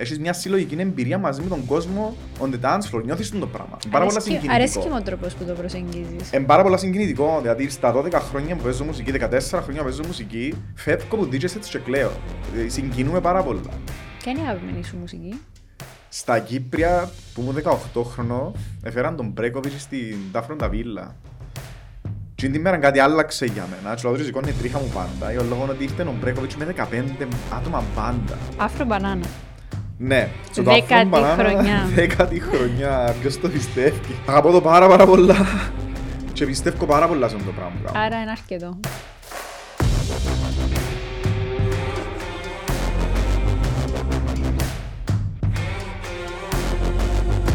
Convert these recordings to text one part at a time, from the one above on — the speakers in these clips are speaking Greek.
έχεις μια συλλογική εμπειρία μαζί με τον κόσμο on the dance floor, νιώθεις τον το πράγμα. Είναι πάρα πολλά συγκινητικό. Αρέσει και ο τρόπος που το προσεγγίζεις. Είναι πάρα πολλά συγκινητικό, δηλαδή στα 12 χρόνια που παίζω μουσική, 14 χρόνια που παίζω μουσική, φεύγω από DJs έτσι και κλαίω. Δηλαδή, Συγκινούμε πάρα πολλά. Ποια είναι η αγαπημένη σου μουσική; Στα Κύπρια που ήμουν 18 χρονών, έφεραν τον Μπρέκοβιτ στην Τάφροντα Βίλα. Και την ημέρα κάτι άλλαξε για μένα. Και ο λαδρός σηκώνει τρίχα μου πάντα. Για λόγω ότι ήρθε ο Μπρέκοβιτς με 15 άτομα πάντα. Άφρο μπανάνα. Ναι, στο Δέκατη Τάφρον Μπανάνα, χρονιά. Δέκατη χρονιά. Ποιος το πιστεύει; Αγαπώ το πάρα πάρα πολλά. Και πιστεύω πάρα πολλά σε αυτό το πράγμα. που κάνω. Άρα είναι αρκετό.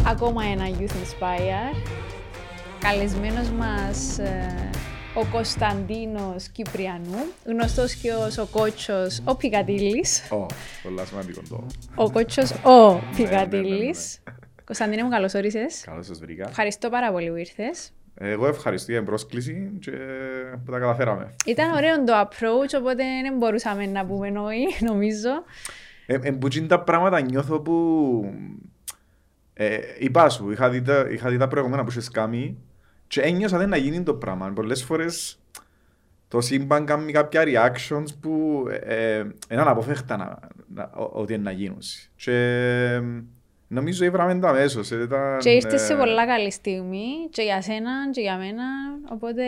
Ακόμα ένα Youth Inspire. Καλεσμένος μας ε, ο Κωνσταντίνος Κυπριανού, γνωστός και ως ο κότσος ο Πικατήλης. Ω, πολλά σημαντικό το. Ο κότσος ο ναι, ναι, Πικατήλης. Κωνσταντίνε μου, καλώς όρισες. Καλώς σας βρήκα. Ευχαριστώ πάρα πολύ που ήρθες. Εγώ ευχαριστώ για την πρόσκληση και που τα καταφέραμε. Ήταν ωραίο το approach, οπότε δεν μπορούσαμε να πούμε όχι, νομίζω. Ε, ε, που είναι τα πράγματα νιώθω που... Ε, είπα σου, είχα δει, τα, είχα δει τα προηγούμενα που είχες κάνει και ένιωσα δεν να γίνει το πράγμα. Πολλές φορές το σύμπαν κάνει κάποια reactions που ε, ε, είναι αναπόφευκτα να, να, ο- ότι είναι να γίνουν. Και ε, νομίζω ήβραμε το αμέσως. ε, Ήταν, Και ήρθες σε ε, πολλά καλή στιγμή, και για σένα και για μένα, οπότε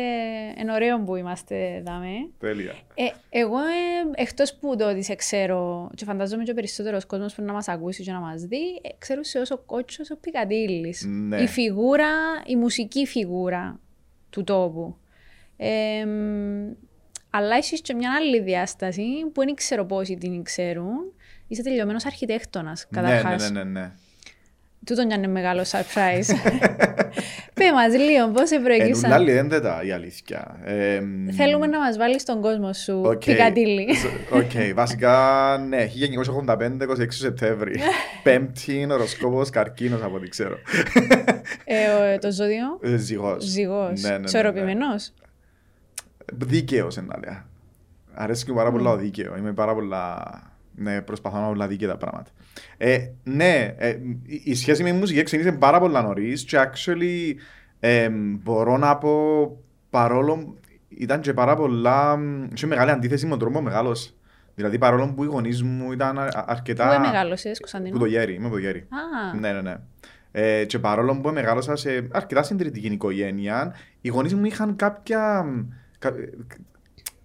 είναι ωραίο που είμαστε δάμε. Τέλεια. Ε, εγώ, ε, εκτός που το ότι σε ξέρω, και φαντάζομαι και ο περισσότερος κόσμος που να μας ακούσει και να μας δει, ε, ξέρω σε όσο κότσος ο Πικαντήλης. Ναι. Η φιγούρα, η μουσική φιγούρα του τόπου. Ε, μ, αλλά έχεις και μια άλλη διάσταση που δεν ξέρω πόσοι την ξέρουν. Είσαι τελειωμένος αρχιτέκτονας, Ναι, καταρχάς. ναι, ναι, ναι, ναι. Τούτο είναι ένα μεγάλο surprise. Πε μας λίγο, πώς σε Εν προέκυψαν. ούλα άλλη δεν τα η αλήθεια. Ε, μ, Θέλουμε να μας βάλεις στον κόσμο σου, Οκ. Πικαντήλη. Οκ, βασικά ναι, 1985, 26 Σεπτέμβρη. Πέμπτη οροσκόπος καρκίνος από ό,τι ξέρω. ε, ο- το ζώδιο, Ε, Ζυγός. ζυγός, Ναι, ναι, ναι, ναι. ισορροπημένος; Δίκαιος είναι να λέω. Αρέσκει μου πάρα πολλά ο δίκαιο. Είμαι πάρα πολλά... Ναι, προσπαθώ να είμαι όλα δίκαια τα πράγματα. Ε, ναι, ε, η- η σχέση με τη μουσική ξεκίνησε πάρα πολλά νωρίς και actually ε, μπορώ να πω παρόλο ήταν και πάρα πολλά και μεγάλη αντίθεση με τον τρόπο μεγάλος. Δηλαδή παρόλο που οι γονείς μου ήταν α- αρκετά... Πού μεγάλωσες, Κωνσταντίνο; Που το γέρι, είμαι από το γέρι. Α, Ναι, ναι, ναι. Ε, και παρόλο που μεγάλωσα σε αρκετά συντηρητική οικογένεια, οι γονείς μου είχαν κάποια... κα-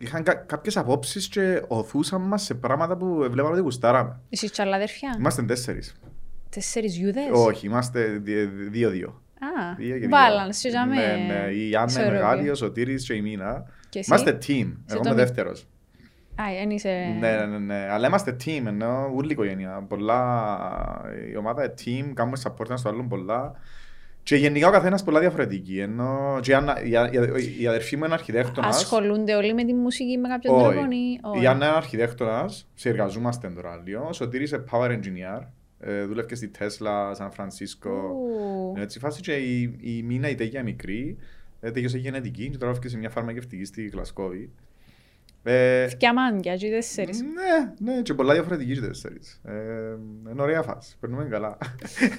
είχαν κα, κάποιες απόψεις και οθούσαν μας σε πράγματα που βλέπαμε ότι γουστάραμε. εσείς και άλλα αδερφιά. Είμαστε τέσσερις. Τέσσερις γιούδες; Όχι, είμαστε δι- δύο-δύο. Α, Δύο και δύο. balance, και για Ναι, με ναι. Η Άννα είναι ισορροπία. μεγάλη, ο Σωτήρης και η Μίνα. Και εσύ; Είμαστε team. Εγώ το είμαι μη- δεύτερος. Α, δεν είσαι... Ναι, ναι, ναι, ναι. Αλλά είμαστε team, ενώ ούλη η οικογένεια. Πολλά... Η ομάδα είναι team, κάνουμε support ένα στο άλλον πολλά. Και γενικά ο καθένας πολλά διαφορετική. Ενώ και η, Άννα, η, η, η αδερφή μου είναι αρχιτέκτονας. Ασχολούνται όλοι με τη μουσική με κάποιον Όχι. τρόπο ή... Η όχι. Άννα είναι αρχιτέκτονας, συνεργαζόμαστε τώρα λίγο. Ο Σωτήρης είναι power engineer. Ε, δούλευε στη Tesla, Σαν Φρανσίσκο. Ου. Έτσι φάση και η, η Μίνα η Τέγια μικρή. Ε, τελείωσε γενετική και τώρα έφυγε σε μια φαρμακευτική στη Γλασκόβη. Ε, Θκιά μάντια, και οι τέσσερις. ναι, ναι, και πολλά διαφορετικοί και τέσσερις. Ε, είναι ωραία φάση, περνούμε καλά.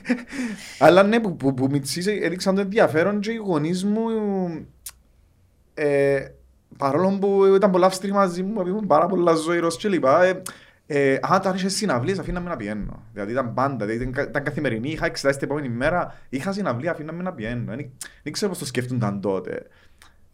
Αλλά ναι, που, που, που μητσής έδειξαν το ενδιαφέρον και οι γονείς μου, ε, παρόλο που ήταν πολλά αυστηροί μαζί μου, επειδή ήμουν πάρα πολλά ζωηρός και λοιπά, ε, ε, αν τώρα είχε συναυλίες αφήναμε να πιένω. Δηλαδή ήταν πάντα, δηλαδή, ήταν, κα- ήταν καθημερινή, είχα εξετάσει την επόμενη μέρα, είχα συναυλία, αφήναμε να πιένω. Δεν, δεν ξέρω πώς το σκέφτονταν τότε.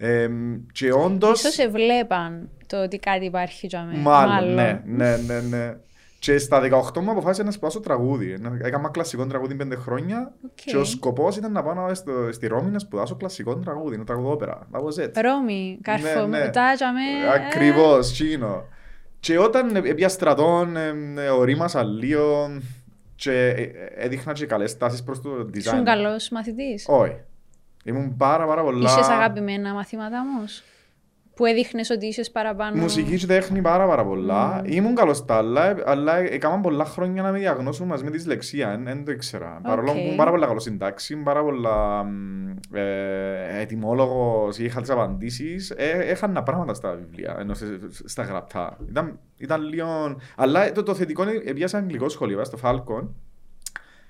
Ε, και όντως... Ίσως σε βλέπαν το ότι κάτι υπάρχει για μένα. Μάλλον, ναι, ναι, ναι, ναι. Και στα 18 μου αποφάσισα να σπουδάσω τραγούδι. Να- Έκανα κλασικό τραγούδι πέντε χρόνια Οκ. και ο σκοπός ήταν να πάω να- στο, στη Ρώμη να σπουδάσω κλασικό τραγούδι, να τραγουδώ όπερα. That was it. Ρώμη, καρφό, Ναι, ναι. μετά για μένα... Ακριβώς, τσίνο. Και όταν επήα στρατόν, ε, ε, ορίμασα λίγο και ε, ε, έδειχνα και καλές τάσεις προς το design. Ήσουν καλός μαθητής; Όχι. Ήμουν πάρα πάρα πολλά... Είχες αγαπημένα μαθήματα όμως. Που έδειχνες ότι είσαι παραπάνω. Μουσική και τέχνη πάρα, πάρα πολλά. Mm. Ήμουν καλός στα άλλα, αλλά έκανα πολλά χρόνια να με διαγνώσουν μαζί με τη δυσλεξία. Δεν το ήξερα. Παρόλο που Οκ. ήμουν πάρα πολλά καλός στην τάξη, πάρα πολλά ε, ετοιμόλογος, είχα τις απαντήσεις. Ε, έχανα πράγματα στα βιβλία, ενώ σε- στα γραπτά. Ήταν, ήταν λίγο. Αλλά το, το θετικό είναι, επειδή σε αγγλικό σχολείο, στο Falcon,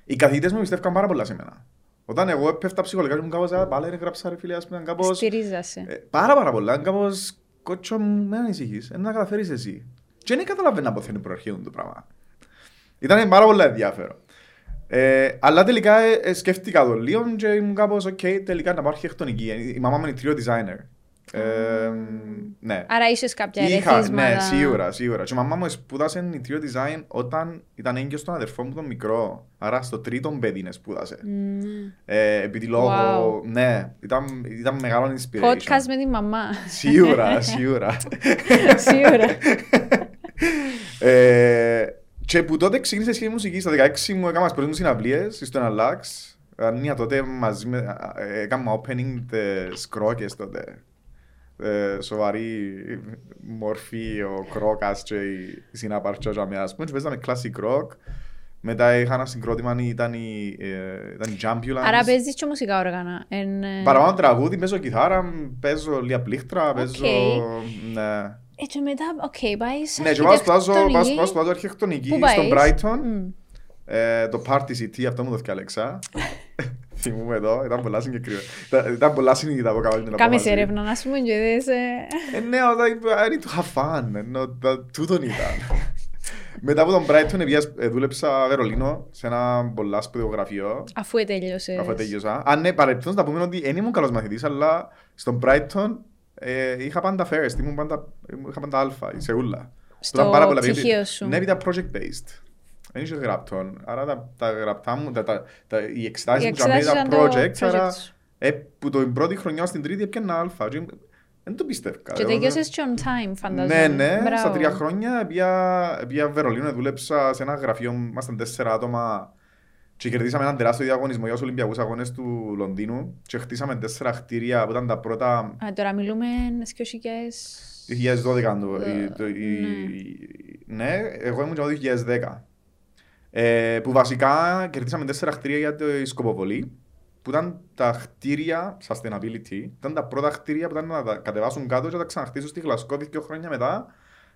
οι καθηγητές μου πιστεύκαν πάρα πολλά σε μένα. Όταν εγώ έπεφτα ψυχολογικά και μου κάπως, «Α, πάλι ρε γράψα ρε φίλε, ας πούμε, κάπως... Στηρίζασαι. Ε, πάρα πάρα πολλά. Είναι κάπως κότσο μου, με ανησυχείς. Δεν να καταφέρεις εσύ. Και δεν καταλαβαίνω από θέλει προαρχήν το πράγμα. Ήταν πάρα πολύ ενδιαφέρον. Ε, αλλά τελικά ε, ε, σκέφτηκα το λίγο και ήμουν κάπως οκ, τελικά να πάω αρχιτεκτονική. Η μαμά μου είναι interior designer. Ε, ναι. Άρα είσαι κάποια Είχα, ερεθίσματα. ναι, σίγουρα, σίγουρα. Και η μαμά μου σπούδασε interior design όταν ήταν έγκυος στον αδερφό μου τον μικρό. Άρα στο τρίτο παιδί είναι σπούδασε. Μμμ. Ε, επειδή λόγω, Wow. ναι, ήταν, ήταν μεγάλο inspiration. Podcast με τη μαμά. Σίγουρα, σίγουρα. Σίγουρα. ε, και που τότε ξεκίνησε η σχέση μουσική, στα 16 μου έκανα τις πρώτες μου συναυλίες στον Αλάξ. Ανία τότε μαζί με, ε, έκανα opening τις κρόκες τότε. Ε, σοβαρή μορφή ο κρόκας και η συναπαρτσιά για μένα, ας πούμε, και παίζαμε classic rock. Μετά είχα ένα συγκρότημα, ήταν η, ε, ήταν η Jambulance. Άρα παίζεις και μουσικά όργανα. Εν, ε, Παραπάνω τραγούδι, παίζω κιθάρα, παίζω λίγα πλήκτρα, παίζω... Ναι. Ε, και μετά, οκ, πάει σε Ναι, και πάω σπουδάζω- πάω- αρχιτεκτονική. πάω σπουδάζω αρχιτεκτονική Πού στον πάεις; Brighton. Μμ. Ε, το party city, αυτό μου το διάλεξα. Θυμούμαι εδώ, ήταν πολλά συγκεκριμένα. Ήταν- Ήταν πολλά συνειδητά που έκανα την κάμες απόφαση. έρευνα, να πούμε, και δες... ε, Ε, ναι, όταν είπα, I need to have fun. Ενώ τα- τούτον ήταν. Μετά από τον Brighton επίας- ε, δούλεψα Βερολίνο σε ένα πολλά σπουδαίο γραφείο. Αφού τέλειωσες. Αφού τέλειωσα. Αν ναι, παρεπτόντως να πούμε ότι δεν ήμουν καλός μαθητής, αλλά στον Brighton ε, είχα πάντα first, ήμουν πάντα, είχα πάντα αλφα, σε ούλα. Στο Ήταν πάρα πολλά πτυχίο παιδιά. σου. Ναι, ήταν project based. Δεν είχε γραπτών. Άρα τα, τα γραπτά μου, τα, τα, τα, οι Οι εξετάσεις μου εξετάσεις ήταν ήταν το project, άρα project σου. ε, που το πρώτη χρονιά στην τρίτη έπιανα αλφα. Και Δεν το πιστεύω. Και τελειώσες και on time, φαντάζομαι. Ναι, ναι, Μπράβο. στα τρία χρόνια πήγα, πήγα Βερολίνο, δούλεψα σε ένα γραφείο, ήμασταν τέσσερα άτομα και κερδίσαμε έναν τεράστιο διαγωνισμό για τους Ολυμπιακούς Αγώνες του Λονδίνου και χτίσαμε τέσσερα κτίρια που ήταν τα πρώτα Α, τώρα μιλούμε σκιωσικές... 2012 το, Ε, η- το, η- ναι, εγώ ήμουν και το 2010. Ε, που βασικά κερδίσαμε τέσσερα κτίρια για τη σκοποβολή που ήταν τα κτίρια sustainability, ήταν τα πρώτα κτίρια που ήταν να τα κατεβάσουν κάτω και να τα ξαναχτίσουν στη Γλασκό δύο χρόνια μετά.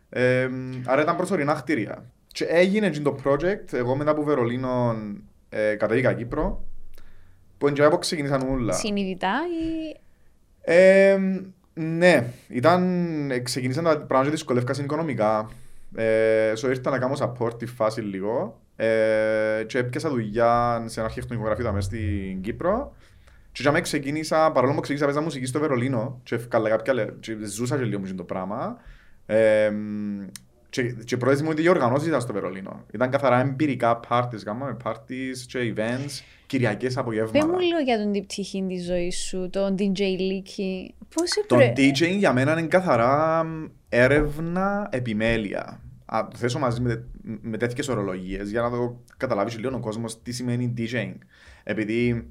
Ε, άρα ήταν προσωρινά κτίρια. Και έγινε και το project, εγώ μετά από Βερολίνο ε, κατέβηκα Κύπρο, που εντιαφέρει που ξεκινήσαν όλα. Συνειδητά ή... Ε, ναι, ήταν, ξεκινήσαν τα πράγματα και δυσκολεύκασαν οικονομικά. Ε, so ήρθα να κάνω support τη φάση λίγο ε, και έπιασα δουλειά σε ένα αρχιτεκτονικό γραφείο μέσα στην Κύπρο και για μένα ξεκίνησα, παρόλο που ξεκίνησα παίζα μουσική στο Βερολίνο και έφκαλα κάποια, λε- και ζούσα και λίγο μου το πράγμα ε, και, και πρώτες μου οι οργανώσεις ήταν στο Βερολίνο. Ήταν καθαρά εμπειρικά parties, κάναμε parties και events, κυριακές απογεύματα. Πες μου λίγο για τον την πτυχή της ζωής σου, τον DJ Leaky. Πώς σε Το πρε... DJing για μένα είναι καθαρά μ, έρευνα επιμέλεια. Α, το θέσω μαζί με, με τέτοιες ορολογίες για να το καταλάβεις λίγο ο κόσμος τι σημαίνει DJing. Επειδή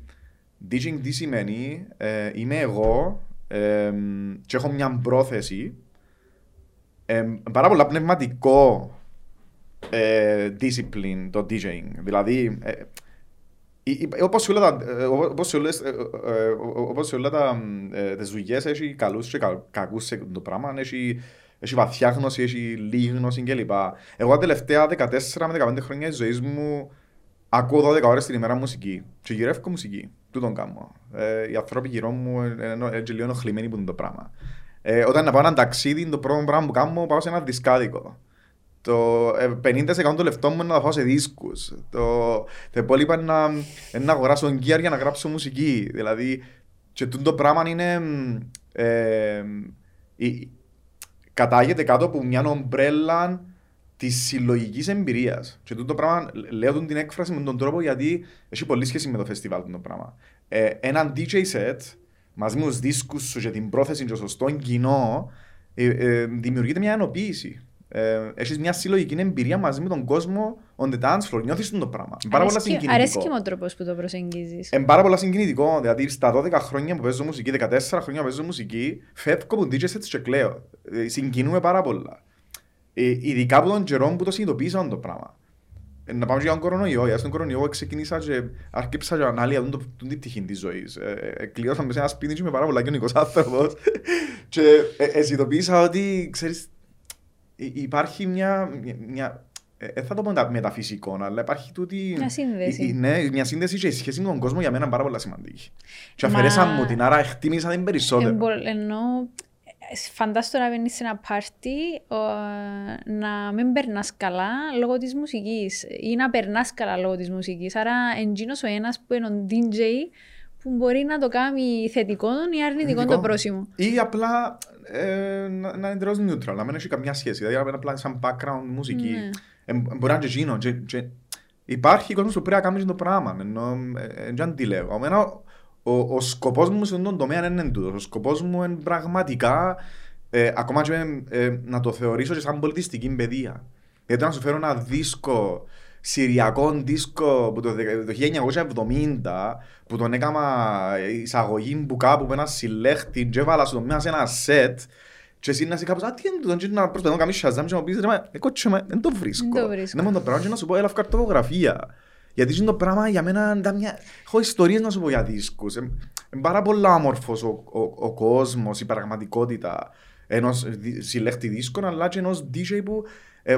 DJing τι σημαίνει, ε, είμαι εγώ ε, μ, και έχω μια πρόθεση ε, πάρα πολλά πνευματικό ε, discipline το DJing. Δηλαδή, ε, η- η- όπως σε όλα τα, ε, όπως σε όλες, ε, ε, ε, όπως σε όλα τα, ε, τις δουλειές έχει καλούς και κα- κακούς σε το πράγμα, έχει, έχει βαθιά γνώση, έχει λίγη γνώση κλπ. Εγώ τα τελευταία 14 με 15 χρόνια της ζωής μου ακούω 12 ώρες την ημέρα μουσική και γυρεύω μουσική. Τούτον κάνω. Ε, οι άνθρωποι γύρω μου είναι έτσι λίγο ενοχλημένοι που είναι το πράγμα. Ε, όταν να πάω ένα ταξίδι, το πρώτο πράγμα που κάνω πάω σε ένα δισκάδικο. Το ε, 50% των λεφτών μου είναι να τα φάω σε δίσκους. Το, το υπόλοιπα είναι να, είναι να αγοράσω gear για να γράψω μουσική. Δηλαδή, και τούτο το πράγμα είναι... μ, Ε, η- κατάγεται κάτω από μια ομπρέλα της συλλογικής εμπειρίας. Και τούτο το πράγμα λέω τον την έκφραση με τον τρόπο γιατί έχει πολύ σχέση με το φεστιβάλ το πράγμα. Ε, έναν DJ set μαζί με τους δίσκους σου και την πρόθεση και το σωστό κοινό ε, ε, δημιουργείται μια ενοποίηση. Ε, έχεις μια συλλογική εμπειρία μαζί με τον κόσμο on the dance floor. Νιώθεις το πράγμα. Είναι πάρα πολλά Αρέσκει αρέσκει συγκινητικό. μου ο τρόπος που το προσεγγίζεις. Είναι πάρα πολλά συγκινητικό. Δηλαδή στα 12 χρόνια που παίζω μουσική, 14 χρόνια που παίζω μουσική, φεύγω από DJ sets και κλαίω. Ε, Συγκινούμε πάρα πολλά. Ε, ειδικά από τον καιρό που το συνειδητοποίησα το πράγμα. Ε, Να πάμε και για τον κορονοϊό. Για τον κορονοϊό ξεκίνησα και άρχισα και ανάλυα τον, τον, τον, την πτυχή της ζωής. Ε, ε, κλείωσα μέσα σε ένα σπίτι και είμαι πάρα πολλά κοινωνικός άνθρωπος. και ε, ε, συνειδητοποίησα ότι, ξέρεις, υ- υπάρχει μια, μια, μια ε, ε, θα το πω μετα- μεταφυσικό, αλλά υπάρχει τούτη... Μια σύνδεση. η- η- Ναι, μια σύνδεση και η σχέση με τον κόσμο για μένα είναι πάρα πολύ σημαντική. Και Μα- αφαιρέσα μου την, άρα εκτίμησα την περισσότερο. Εμπο- Ενώ ε, φαντάσου να μπαίνεις σε ένα πάρτι ο, να μην περνάς καλά λόγω της μουσικής ή να περνάς καλά λόγω της μουσικής. Άρα εντζήνος ο ένας που είναι ο DJ που μπορεί να το κάνει θετικό ή αρνητικό Θετικό. το πρόσημο. Ή απλά ε, να, να είναι εντελώς neutral, να μην έχει καμιά σχέση. Δηλαδή να είναι απλά σαν background μουσική. Ναι. Ε, μπορεί να είναι και εκείνο. και- και Υπάρχει κόσμος που πρέπει να κάνει το πράγμα. Ενώ ε, δεν αντιλέγω. Εμένα ο, ο σκοπός μου σε αυτόν τον τομέα δεν είναι τούτος. Ο σκοπός μου είναι πραγματικά ε, ακόμα και ε, να το θεωρήσω και σαν πολιτιστική παιδεία. Γιατί να σου φέρω ένα δίσκο, συριακό δίσκο που το, δεκα- το 1970 που τον έκανα εισαγωγή που κάπου με ένα συλλέχτη και έβαλα στο μέσα σε ένα σετ και εσύ να είσαι κάπως, α, τι είναι τούτο, και να προσπαθώ να κάνεις shazam και να μου πεις, ρε, μα, ε, κότσο, μα, δεν το βρίσκω. Δεν το βρίσκω. Ναι, μόνο το πράγμα και να σου πω, έλα καρτογραφία. Γιατί είναι το πράγμα για μένα, ήταν μια... έχω ιστορίες να σου πω για δίσκους. Είναι πάρα πολλά όμορφος ο, ο, ο κόσμος, η πραγματικότητα ενός δι- συλλέχτη δίσκων, αλλά και ενός DJ που ε,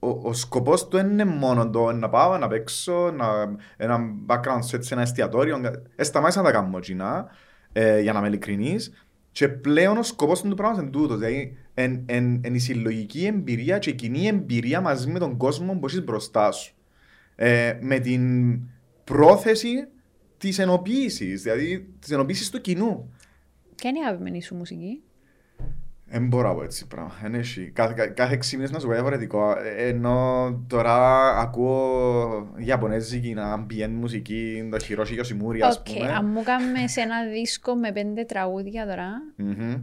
ο, ο σκοπός του είναι μόνο το να πάω, να παίξω, να, ένα background set σε ένα εστιατόριο. Ε, σταμάτησα να τα κάνω εκείνα, ε, για να είμαι ειλικρινής. Και πλέον ο σκοπός του πράγματος είναι τούτος. Δηλαδή, εν, εν, εν η συλλογική εμπειρία και η κοινή εμπειρία μαζί με τον κόσμο που έχεις μπροστά σου. Ε, με την πρόθεση της ενοποίησης, δηλαδή της ενοποίησης του κοινού. Ποια είναι η αγαπημένη σου μουσική; Δεν μπορώ να πω έτσι πράγμα. Δεν έχει. Κάθε, κα- κάθε έξι μήνες να σου πω διαφορετικό. Ε, Ενώ τώρα ακούω Ιαπωνέζικη, ambient μουσική, το Hiroshi Yoshimura ας Οκ, πούμε. αν μου κάνουμε σε ένα δίσκο με πέντε τραγούδια τώρα, Μμμ.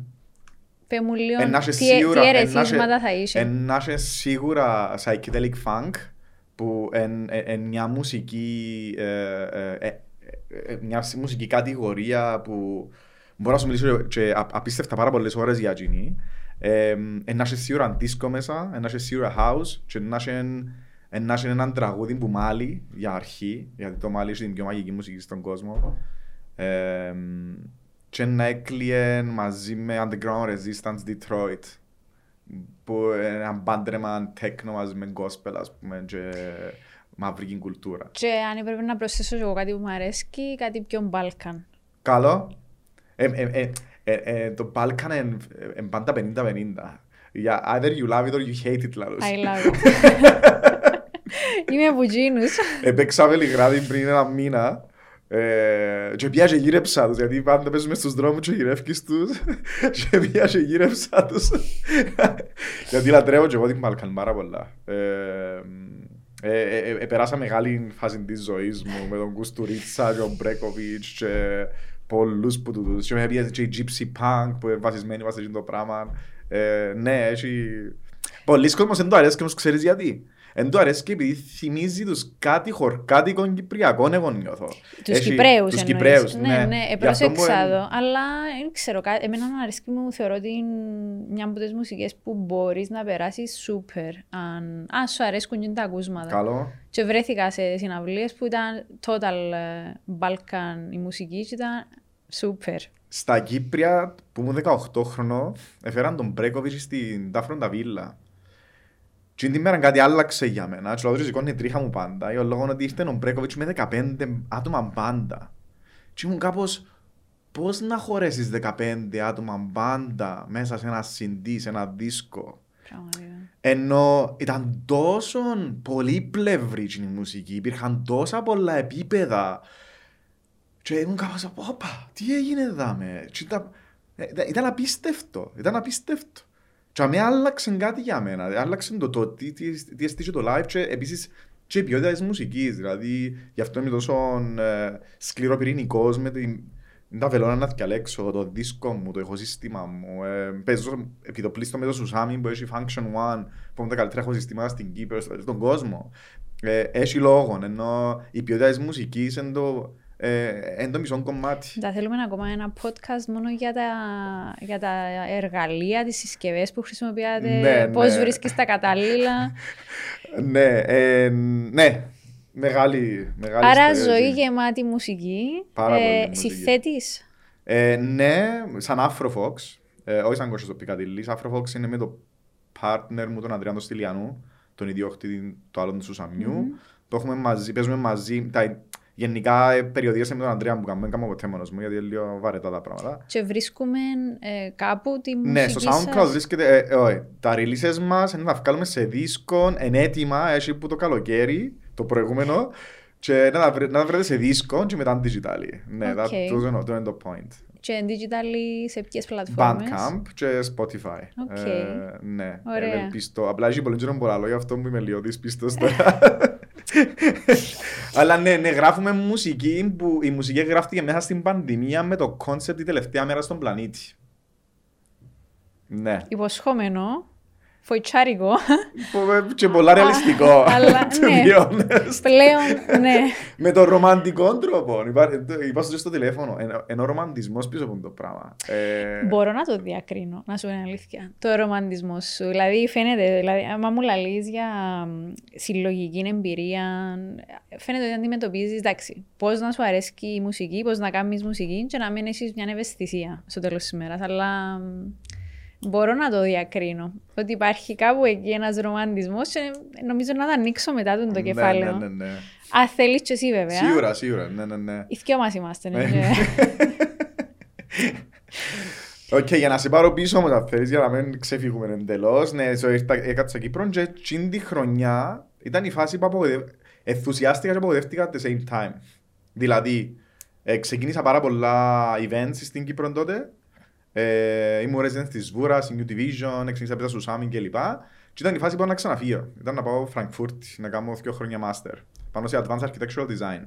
πέ μου λίγο Εν να είσαι τι, σίγουρα- τι εν να ερεθίσματα είσαι- θα είσαι. εν να είσαι σίγουρα psychedelic funk που είναι μια μουσική ε, ε, ε, ε, μια μουσική κατηγορία που μπορώ να σου μιλήσω και α- απίστευτα πάρα πολλές ώρες για εκείνη. Ε, εν να είσαι σίγουρα disco μέσα, εν να είσαι σίγουρα house και εν να είσαι εν να είσαι έναν τραγούδι που μάλει για αρχή, γιατί το μάλι είναι την πιο μαγική μουσική στον κόσμο. Ε, και να έκλειε μαζί με Underground Resistance Detroit που είναι ένα μπάντρεμα τέκνο μαζί με gospel ας πούμε και μαύρικη κουλτούρα. Και αν έπρεπε να προσθέσω και εγώ κάτι που μου αρέσει, κάτι πιο Μπάλκαν. Καλό. Ε, ε, ε, ε, ε, το Balkan είναι ε, πάντα 50-50. Yeah, either you love it or you hate it λαλούς. I love it. Είμαι από εκείνους. Έπαιξα Βελιγράδι πριν ένα μήνα ε, και πια και γύρεψα τους, γιατί πάντα παίζουμε στους δρόμους και γυρεύκεις τους και πια και γύρεψα τους γιατί λατρεύω και εγώ την Balkan πάρα πολλά. Ε, ε, ε, ε, ε, περάσα μεγάλη φάση της ζωής μου με τον Κουστουρίτσα και τον Μπρέκοβιτς και πολλούς που τούτους και με πιέζει και η Gypsy Punk που είναι βασισμένη βάσει σε αυτό το πράγμα. Ε, ναι, έχει... Πολλοί κόσμος δεν το αρέσει και όμως ξέρεις γιατί. Δεν του αρέσει και επειδή θυμίζει τους κάτι χορκάτικων Κυπριακών εγώ νιώθω. Τους Έχει- Κυπρέους Τους εννοείς. Κυπρέους, ναι. ναι. Ναι, Γι' αυτό που επρόσεξα εν- το. Αλλά δεν ξέρω, κα- εμένα μου αρέσει μου θεωρώ ότι είναι μια από τις μουσικές που μπορείς να περάσεις σούπερ. Αν, αν σου αρέσκουν και τα ακούσματα. Καλό. Και βρέθηκα σε συναυλίες που ήταν total ε, Balkan η μουσική και ήταν σούπερ. Στα Κύπρια που ήμουν 18 χρονών έφεραν τον Μπρέκοβιτς στην Τάφροντα Βίλα. Και την μέρα κάτι άλλαξε για μένα. Και λόγω σηκώνει η τρίχα μου πάντα. Για λόγω ότι ήρθε ο Μπρέκοβιτς με 15 άτομα μπάντα. Και ήμουν κάπως πώς να χωρέσεις 15 άτομα μπάντα μέσα σε ένα CD, σε ένα δίσκο; Πραγματικά. Ενώ ήταν τόσο πολύπλευρη η μουσική, υπήρχαν τόσα πολλά επίπεδα. Και ήμουν κάπως, όπα, τι έγινε εδώ με. Και Ήταν, ε, ήταν- ήταν απίστευτο, ήταν απίστευτο. Και αμέ άλλαξε κάτι για μένα, άλλαξε το, το τι, τι, τι έστεισε το live και επίσης και η ποιότητας της μουσικής, δηλαδή γι' αυτό είμαι τόσο ε, σκληροπυρηνικός με την, τα βελώνα να διαλέξω, το δίσκο μου, το ηχοσύστημα μου. Ε, παίζω επιδοπλίστο με το Susami που έχει Function One, που είναι τα καλύτερα ηχοσυστήματα στην Κύπρο, στον κόσμο. Ε, έχει λόγο, ενώ η ποιότητας της μουσικής είναι το, ε, είναι το μισό κομμάτι. Θα θέλουμε ακόμα ένα podcast μόνο για τα, για τα εργαλεία, τις συσκευές που χρησιμοποιάτε, Ναι, πώς ναι. βρίσκεις τα κατάλληλα. ναι, ε, ναι, μεγάλη, μεγάλη Άρα ιστορία ζωή εκεί. γεμάτη μουσική. Πάρα πολύ ε, μουσική. Συθέτεις; Ε, ναι, σαν Afrofox, ε, όχι σαν κότσος ο Πικατήλης. Afrofox είναι με το partner μου, τον Ανδρέα τον Στυλιανού, τον ιδιόχτη του άλλου του Σουσαμιού. Το έχουμε μαζί, παίζουμε μαζί. Τα, γενικά, ε, περιοδίες με τον Ανδρέα που κάνουμε, δεν κάνω ποτέ μόνος μου, γιατί είναι λίγο βαρετά τα πράγματα. Και βρίσκουμε ε, κάπου τη μουσική Ναι, στο SoundCloud σας. βρίσκεται. Ε, ε, όχι. τα releases μας είναι να βγάλουμε σε δίσκο, εν έτοιμα, έτσι που το καλοκαίρι, το προηγούμενο, και να τα, βρε- να τα βρείτε σε δίσκο και μετά digital. Ναι, Οκ. that, αυτό είναι- αυτό είναι το point. Και digital σε ποιες πλατφόρμες; Bandcamp και Spotify. Οκ. Ε, ναι, Ωραία. ευελπιστώ. Απλά έχει πολύ τζιαιρόν πολλά λόγια, αυτό που είμαι λίγο δυσπιστός τώρα. Αλλά ναι, ναι, γράφουμε μουσική που η μουσική γράφτηκε μέσα στην πανδημία με το κόνσεπτ η τελευταία μέρα στον πλανήτη. Ναι. Υποσχόμενο. Φοητσάρικο. Που- Και πολλά ρεαλιστικό. Αλλά, to ναι. be honest. Πλέον, ναι. Με τον ρομαντικό τρόπο. Είπα είπα στο στο τηλέφωνο. Ενώ- Ενώ ο ρομαντισμός πίσω από το πράγμα. Ε, Μπορώ να το διακρίνω, να σου είναι αλήθεια. Το ρομαντισμός σου. Δηλαδή, φαίνεται, δηλαδή, άμα μου λαλείς για μ, συλλογική εμπειρία, φαίνεται ότι αντιμετωπίζεις, εντάξει, πώς να σου αρέσει η μουσική, πώς να κάνεις μουσική και να μην έχεις μια ευαισθησία στο τέλος της ημέρα. Αλλά μ, μπορώ να το διακρίνω. Ότι υπάρχει κάπου εκεί ένας ρομαντισμός και νομίζω να το ανοίξω μετά τον το ναι, κεφάλαιο. Ναι, ναι, ναι. Αν θέλεις και εσύ, βέβαια. Σίγουρα, σίγουρα. Ναι, ναι, ναι. Οι δυο μας είμαστε. ναι. Ε. Οκ, για να σε πάρω πίσω μου τα θέλεις, για να μην ξεφύγουμε εντελώς. Ναι, so, ήρθα, έκατσα Κύπρο και εκείνη τη χρονιά ήταν η φάση που απογοητευ... ενθουσιάστηκα και απογοητεύτηκα at the same time. Δηλαδή, ε, ξεκίνησα πάρα πολλά events στην Κύπρο τότε. Ε, ήμουν resident της Βούρας, η New Division, ξεκίνησα πέτα στο Σάμιν κλπ. Και ήταν η φάση που να ξαναφύγω. Ήταν να πάω Frankfurt να κάνω δύο χρόνια master. Πάνω σε Advanced Architectural Design.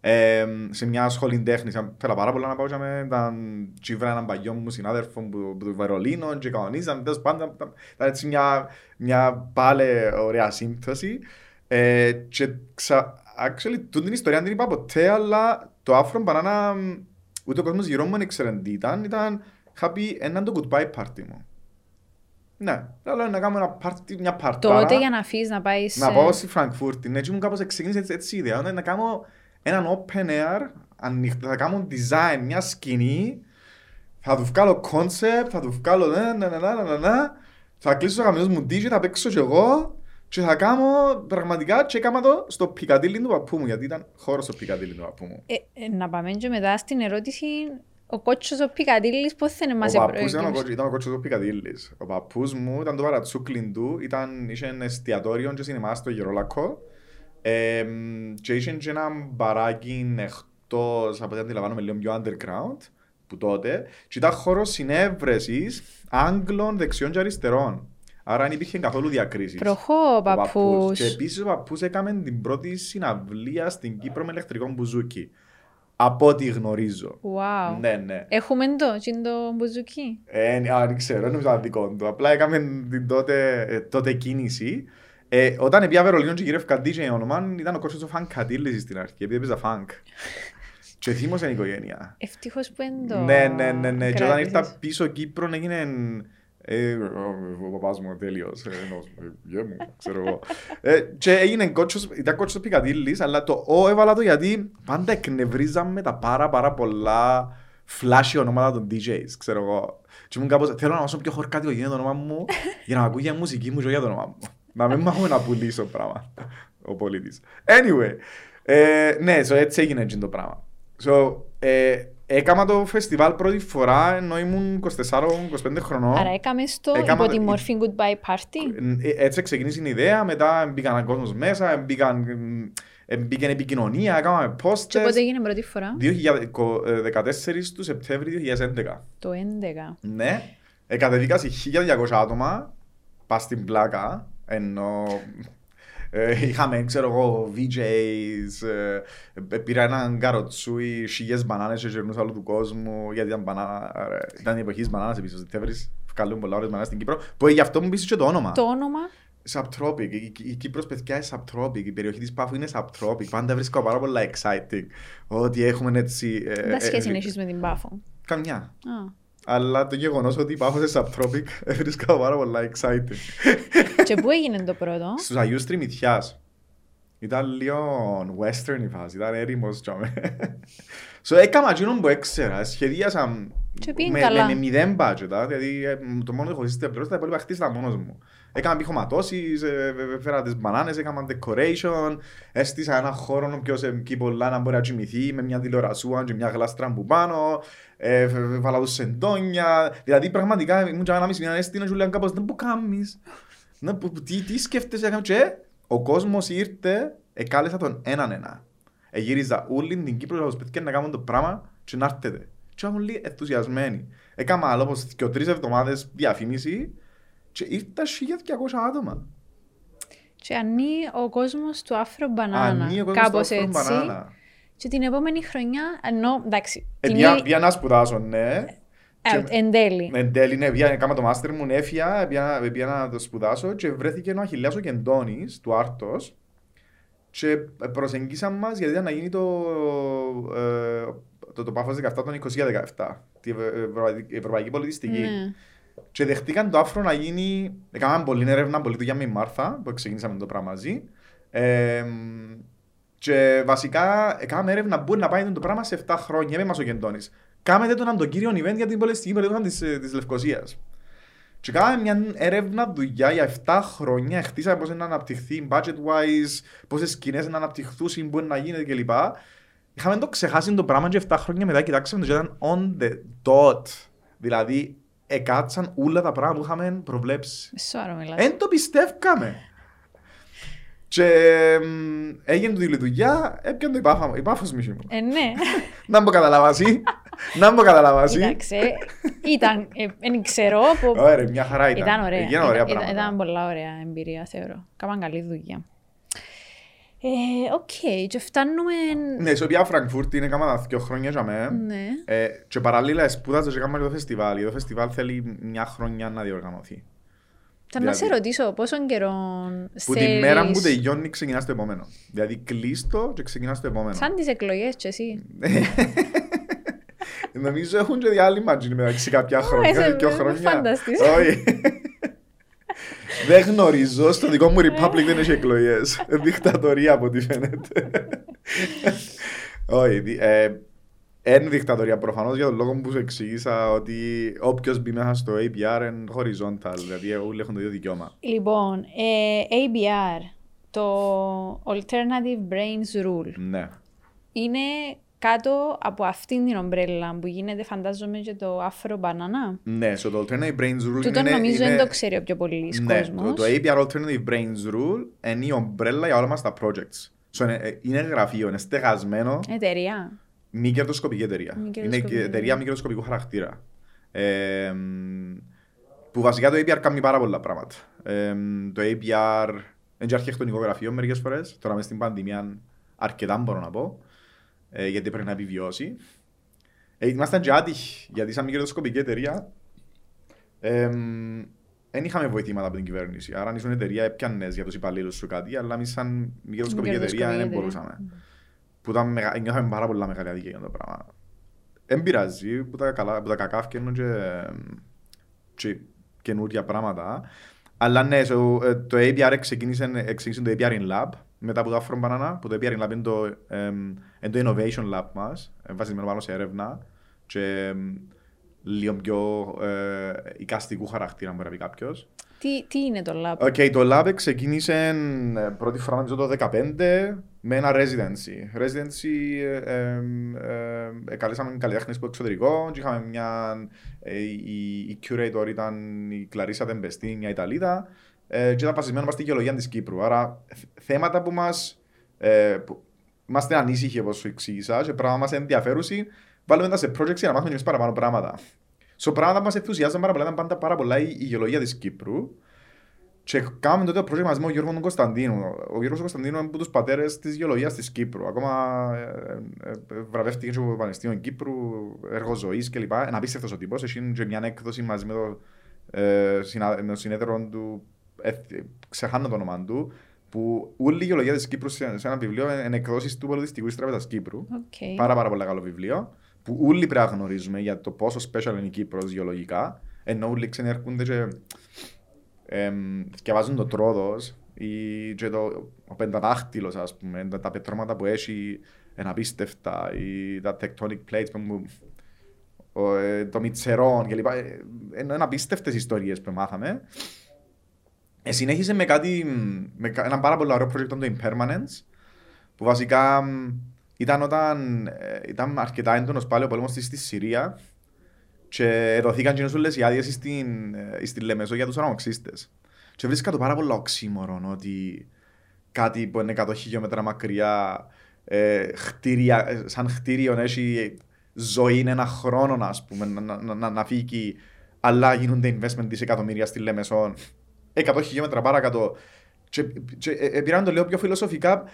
Ε, σε μια σχολή τέχνης, θέλω πάρα πολλά να πάω και με ήταν τσίβρα έναν παγιό μου συνάδελφο που, που το Βερολίνο και κανονίζαμε, τέλος πάντων ήταν ήταν έτσι μια, μια πάλι ωραία σύμπτωση ε, και ξα, actually τούτη την ιστορία δεν την είπα ποτέ αλλά το Afro Banana μ, ούτε ο κόσμος γύρω μου δεν ήξερε τι ήταν ήταν happy έναν το goodbye party μου. Ναι, λέω να κάνω ένα party, μια παρτάρα Τότε για να αφήσει να πάεις. να πάω στη Φραγκφούρτη, ναι, και μου κάπως ξεκίνησε έτσι, έτσι η ιδέα, ναι, να κάνω έναν open air, ανοιχτό, θα κάνω design, μια σκηνή, θα του βγάλω concept, θα του βγάλω ναι, ναι, ναι, ναι, ναι, ναι, θα κλείσω το καμινός μου DJ, θα παίξω κι εγώ και θα κάνω πραγματικά και έκανα το στο πικαντήλι του παππού μου, γιατί ήταν χώρος στο πικαντήλι του παππού μου. Ε, ε, να πάμε και μετά στην ερώτηση. Ο κότσος ο Πικαντήλης πώς θα είναι Ο μας παππούς ήταν ο κότσος- ήταν ο κότσος του Πικαδίλης. Ο παππούς μου ήταν το παρατσούκλιν του, ήταν, είχε ένα εστιατόριο και σινεμά στο Γερόλακο ε, και είχε και ένα μπαράκι εκτός, από ό,τι αντιλαμβάνομαι λίγο πιο underground, που τότε, και ήταν χώρος συνέβρεσης Άγγλων δεξιών και αριστερών. Άρα δεν υπήρχε καθόλου διακρίσεις. Προχώ ο Ο παππούς. παππούς. Και επίσης ο παππούς έκαμε την πρώτη συναυλία στην Κύπρο με ηλεκτρικό μπουζούκι. Από ό,τι γνωρίζω. Wow. Ναι, ναι. Έχουμε το, τι είναι το μπουζουκί. Ε, α, δεν ξέρω, δεν νομίζω να δικό του. Απλά έκαμε την τότε, ε, τότε κίνηση. Ε, όταν πια Βερολίνο και γύρευκα DJ όνομα, ήταν ο κόσμος του φανκ κατήλυσης στην αρχή, επειδή έπαιζα φανκ. και θύμωσε η οικογένεια. Ευτυχώς που είναι το Ναι, ναι, ναι, ναι. Και όταν κράτησες. ήρθα πίσω Κύπρο έγινε... Ε, ο παπάς μου τέλειος, ε, εννοώς, ε, γε μου, ξέρω εγώ. Ε, και έγινε κότσος, ήταν κότσος πικαδίλης, αλλά το «ο» έβαλα το γιατί πάντα εκνευρίζαμε τα πάρα πάρα πολλά flashy ονόματα των DJs, ξέρω εγώ. Και ήμουν κάπως, θέλω να όσο πιο χορκάτικο γίνεται το όνομα μου, για να ακούει για μουσική μου και για το όνομα μου. Να μην μάθουμε να πουλήσω πράγμα, ο πολίτης. Anyway, ε, ναι, so έτσι έγινε εκείνο το πράγμα. So, ε, έκανα το φεστιβάλ πρώτη φορά ενώ ήμουν 24-25 χρονών. Άρα έκαμες στο Έκαμα υπό τη το- μορφή goodbye party; Ε, Έτσι ξεκίνησε η ιδέα, μετά μπήκαν κόσμος μέσα, μπήκαν, ε, μπήκαν επικοινωνία, έκαναμε Και posters. πότε έγινε πρώτη φορά; 2014 του Σεπτέμβρη 2011. Το 11. Ναι, ε, κατεβήκα σε 1200 άτομα, πας στην πλάκα, ενώ Ε, είχαμε, ξέρω εγώ, VJs, ε, πήρα έναν καροτσούι, χιλιές μπανάνες και γερνούσα όλου του κόσμου, γιατί ήταν μπανάνα, ρε, ήταν η εποχή της μπανάνας επίσης, δεν βρεις, βγάλουν πολλά ώρες μπανάνες στην Κύπρο, που γι' αυτό μου πείσει και το όνομα. Το όνομα; Subtropic, η, η, η Κύπρος παιδιά είναι subtropic, η περιοχή της Πάφου είναι subtropic, πάντα βρίσκω πάρα πολλά exciting, ότι έχουμε έτσι... ε, Δεν ε, σχέση ε, έχεις με την Πάφο. Καμιά. Α. Αλλά το γεγονός ότι υπάρχω σε subtropic βρίσκω πάρα πολλά exciting. Και πού έγινε το πρώτο; Στους Αγίους Τριμηθιάς. Ήταν λίγο western η φάση, ήταν έρημος τζάμε. So έκανα εκείνον που έξερα, σχεδίασα Και πήγε με, καλά. με, με μηδέν budget, α, δηλαδή ε, το μόνο που χωρίστηκε πλήρως, τα υπόλοιπα χτίστα μόνος μου. Έκανα πηχωματώσεις, ε, ε, ε, φέρα τις μπανάνες, έκανα decoration, έστησα ένα χώρο όποιος εκεί πολλά να μπορεί να κοιμηθεί με μια τηλεορασούα και μια γλάστρα που πάνω, ε, ε, ε, βάλα τους σεντόνια, δηλαδή πραγματικά ήμουν και ένα μισή μήνα έστεινα και λέω κάπως δεν που κάνεις. Να, που, που- τι, τι σκέφτεσαι, έκαμε και ο κόσμος ήρθε, εκάλεσα τον έναν ένα. Εγύριζα όλη την Κύπρο για τους παιδιά να κάνουν το πράγμα και να έρθετε. Και ήμουν όλοι ενθουσιασμένοι. Έκανα άλλο όπως και τρεις εβδομάδες διαφήμιση και ήρθα 1200 άτομα. Και ανοίγει ο κόσμος του Afro Banana. Ανοίγει ο κόσμος Κάπως στο Afro έτσι. Banana. Και την επόμενη χρονιά, ενώ εντάξει. Ε, την πια- ή- πια να σπουδάσω, ναι. ε, και- εν τέλει. Εν τέλει, ναι, πήγα, έκανα το μάστερ μου, έφυγα, πήγα, πήγα να το σπουδάσω και βρέθηκε ο Αχιλιάς ο Κεντώνης του Άρτος και προσεγγίσαν μας γιατί ήταν να γίνει το, ε, το, το Πάφος 17 τον 2017, τη Ευρω- Ευρωπαϊκή, Ευρωπαϊκή Πολιτιστική. Ναι. Και δεχτήκαν το άφρο να γίνει. Έκαναν πολλή έρευνα, πολλή δουλειά με η Μάρθα, που ξεκινήσαμε το πράγμα μαζί. Ε, και βασικά έκαναμε έρευνα που μπορεί να πάει το πράγμα σε 7 χρόνια. Με μας ο Κεντώνης. Κάμετε τον το κύριο event για την πολιτιστική περίοδο της, ε, της Λευκοσίας. Και κάναμε μια έρευνα δουλειά για 7 χρόνια. Χτίσαμε πώς να αναπτυχθεί budget wise, πόσες σκηνές να αναπτυχθούν, μπορεί να γίνεται κλπ. Είχαμε το ξεχάσει το πράγμα και 7 χρόνια μετά κοιτάξαμε το και ήταν on the dot. Δηλαδή, εκάτσαν όλα τα πράγματα που είχαμε προβλέψει. Σώρο μιλάς. Εν το πιστεύκαμε. Και μ, έγινε τούτη η δουλειά, έπιανε το υπάφα- υπάφος μισή μου. Ε, ναι. Να μου καταλαβάσει. Να μου καταλαβάσει. Κοίταξε. Ήταν, ε, δεν ξέρω. που- Ωραία, μια χαρά ήταν. Ήταν ωραία. Έγιναν ωραία Ήταν- πράγματα. Ήταν πολλά ωραία εμπειρία, θεωρώ. Κάμαν καλή δουλειά. Ε, Οκ, και φτάνουμε... Ναι, σε οποία Φραγκφούρτη είναι κάμα δύο χρόνια για μέ. Ναι. Ε, και παράλληλα σπούδαζα και κάμα και το φεστιβάλ. Το φεστιβάλ θέλει μια χρονιά να διοργανωθεί. Θα να σε Δηλαδή- ρωτήσω πόσο καιρό Που τη μέρα που θέλεις- τελειώνει ξεκινάς το επόμενο. Δηλαδή κλείς το και ξεκινάς το επόμενο. Σαν τις εκλογές και εσύ. Νομίζω έχουν και διάλειμμα τζιν μεταξύ κάποια χρόνια. σε- Δύο μη χρόνια. φανταστείς. Όχι. Δεν γνωρίζω, στο δικό μου Republic δεν έχει εκλογές. Δικτατορία από ό,τι φαίνεται. Όχι, δι- ε, εν δικτατορία προφανώς για τον λόγο που σου εξήγησα ότι όποιος μπει μέσα στο APR είναι horizontal, δηλαδή όλοι έχουν το ίδιο δικαίωμα. Λοιπόν, ε, ABR, το Alternative Brains Rule, Ναι. είναι κάτω από αυτήν την ομπρέλα που γίνεται φαντάζομαι και το Afro Banana. Ναι, so το Alternative Brains Rule Τούτο είναι... νομίζω είναι- δεν το ξέρει ο πιο πολλής Ναι, κόσμος. το, το APR Alternative Brains Rule είναι η ομπρέλα για όλα μας τα projects. So, είναι, ε, είναι γραφείο, είναι στεγασμένο, Εταιρεία. μη κερδοσκοπική εταιρεία. Μη Είναι κερδοσκοπική και εταιρεία μη κερδοσκοπικού χαρακτήρα. Ε, μ, που βασικά το APR κάνει πάρα πολλά πράγματα. Ε, μ, το APR είναι και αρχιτεκτονικό γραφείο μερικές φορές. Τώρα μες στην πανδημία αρκετά μπορώ να πω. Ε, γιατί πρέπει να επιβιώσει. Ε, ήμασταν και άτυχοι, γιατί σαν μη κερδοσκοπική εταιρεία δεν είχαμε βοηθήματα από την κυβέρνηση. Άρα, αν ήσουν εταιρεία, έπιανες για τους υπαλλήλους σου κάτι, αλλά εμείς, σαν μη κερδοσκοπική εταιρεία, δεν εταιρεία. μπορούσαμε. Που ήταν μεγα... νιώθαμε πάρα πολλά μεγάλη αδικία για το πράγμα. Δεν πειράζει, που τα, καλά, που τα κακά φτιάχνουν και, και καινούργια πράγματα. Αλλά ναι, so, ε, το APR ξεκίνησε, ξεκίνησε το APR in Lab μετά από το Afro Banana, που το APR in Lab είναι το, εμ, είναι το innovation lab μας, ε, βασισμένο πάνω σε έρευνα και εμ, λίγο πιο ε, εικαστικού χαρακτήρα, μπορεί να πει κάποιος. Τι, τι είναι το lab; Οκ, το lab ξεκίνησε ε, πρώτη φορά νομίζω το 2015 με ένα residency. Residency, ε, ε, ε, ε, καλέσαμε καλλιτέχνες από εξωτερικό και είχαμε μια, ε, η, η curator ήταν η Κλαρίσα Τεμπεστή, μια Ιταλίδα ε, και ήταν βασισμένο μας στη γεωλογία της Κύπρου. Άρα θ- θέματα που μας, ε, που, είμαστε ανήσυχοι όπως σου εξήγησα και πράγματα μας ενδιαφέρουσι, βάλουμε τα σε projects για να μάθουμε και εμείς παραπάνω πράγματα. Στο πράγματα που μας ενθουσιάζαν πάρα πολλά ήταν πάντα πάρα πολλά η, η γεωλογία της Κύπρου Και κάναμε τότε το project μαζί με τον Γιώργος τον Κωνσταντίνου. Ο Γιώργος Κωνσταντίνου είναι από τους πατέρες της γεωλογίας της Κύπρου. Ακόμα ε, ε, ε, βραβεύτηκε και από το Πανεπιστήμιο Κύπρου, έργο ζωής κλπ. Είναι απίστευτος ο τύπος. Έχει και μια έκδοση μαζί με το, ε, συνα, με το συνέδριο του, ε, ξεχάνω το όνομα του, που όλη η γεωλογία της Κύπρου σε, σε ένα βιβλίο είναι εκδόσεις του Πολιτιστικού Ιστράπεζας Κύπρου. Okay. Πάρα πάρα πολύ καλό βιβλίο που όλοι πρέπει να γνωρίζουμε για το πόσο special είναι η Κύπρος γεωλογικά ενώ όλοι ξενέρχονται και εμ, διαβάζουν το τρόδος ή και το, ο πενταδάχτυλος ας πούμε, τα, τα πετρώματα που έχει είναι απίστευτα ή τα tectonic plates που, ο, ε, το μιτσερόν κλπ. Ε, Είναι απίστευτες ιστορίες που μάθαμε. Ε, συνέχισε με κάτι, με κα- ένα πάρα πολύ ωραίο project το Impermanence που βασικά μ, ήταν όταν ε, ήταν αρκετά έντονος πάλι ο πόλεμος στη, στη Συρία και δοθήκαν και όλες οι άδειες στην, ε, στην Λεμεσό για τους αναμοξίστες. Και βρίσκα το πάρα πολύ οξύμορο ότι κάτι που είναι 100 χιλιόμετρα μακριά, ε, χτίρια, ε, σαν χτίριο έχει ζωή ένα χρόνο, ας πούμε, να, να, να, να φύγει, αλλά γίνονται investment δισεκατομμύρια στη Λεμεσό, 100 χιλιόμετρα παρακάτω. Και, και ε, ε, πήραν το λέω πιο φιλοσοφικά,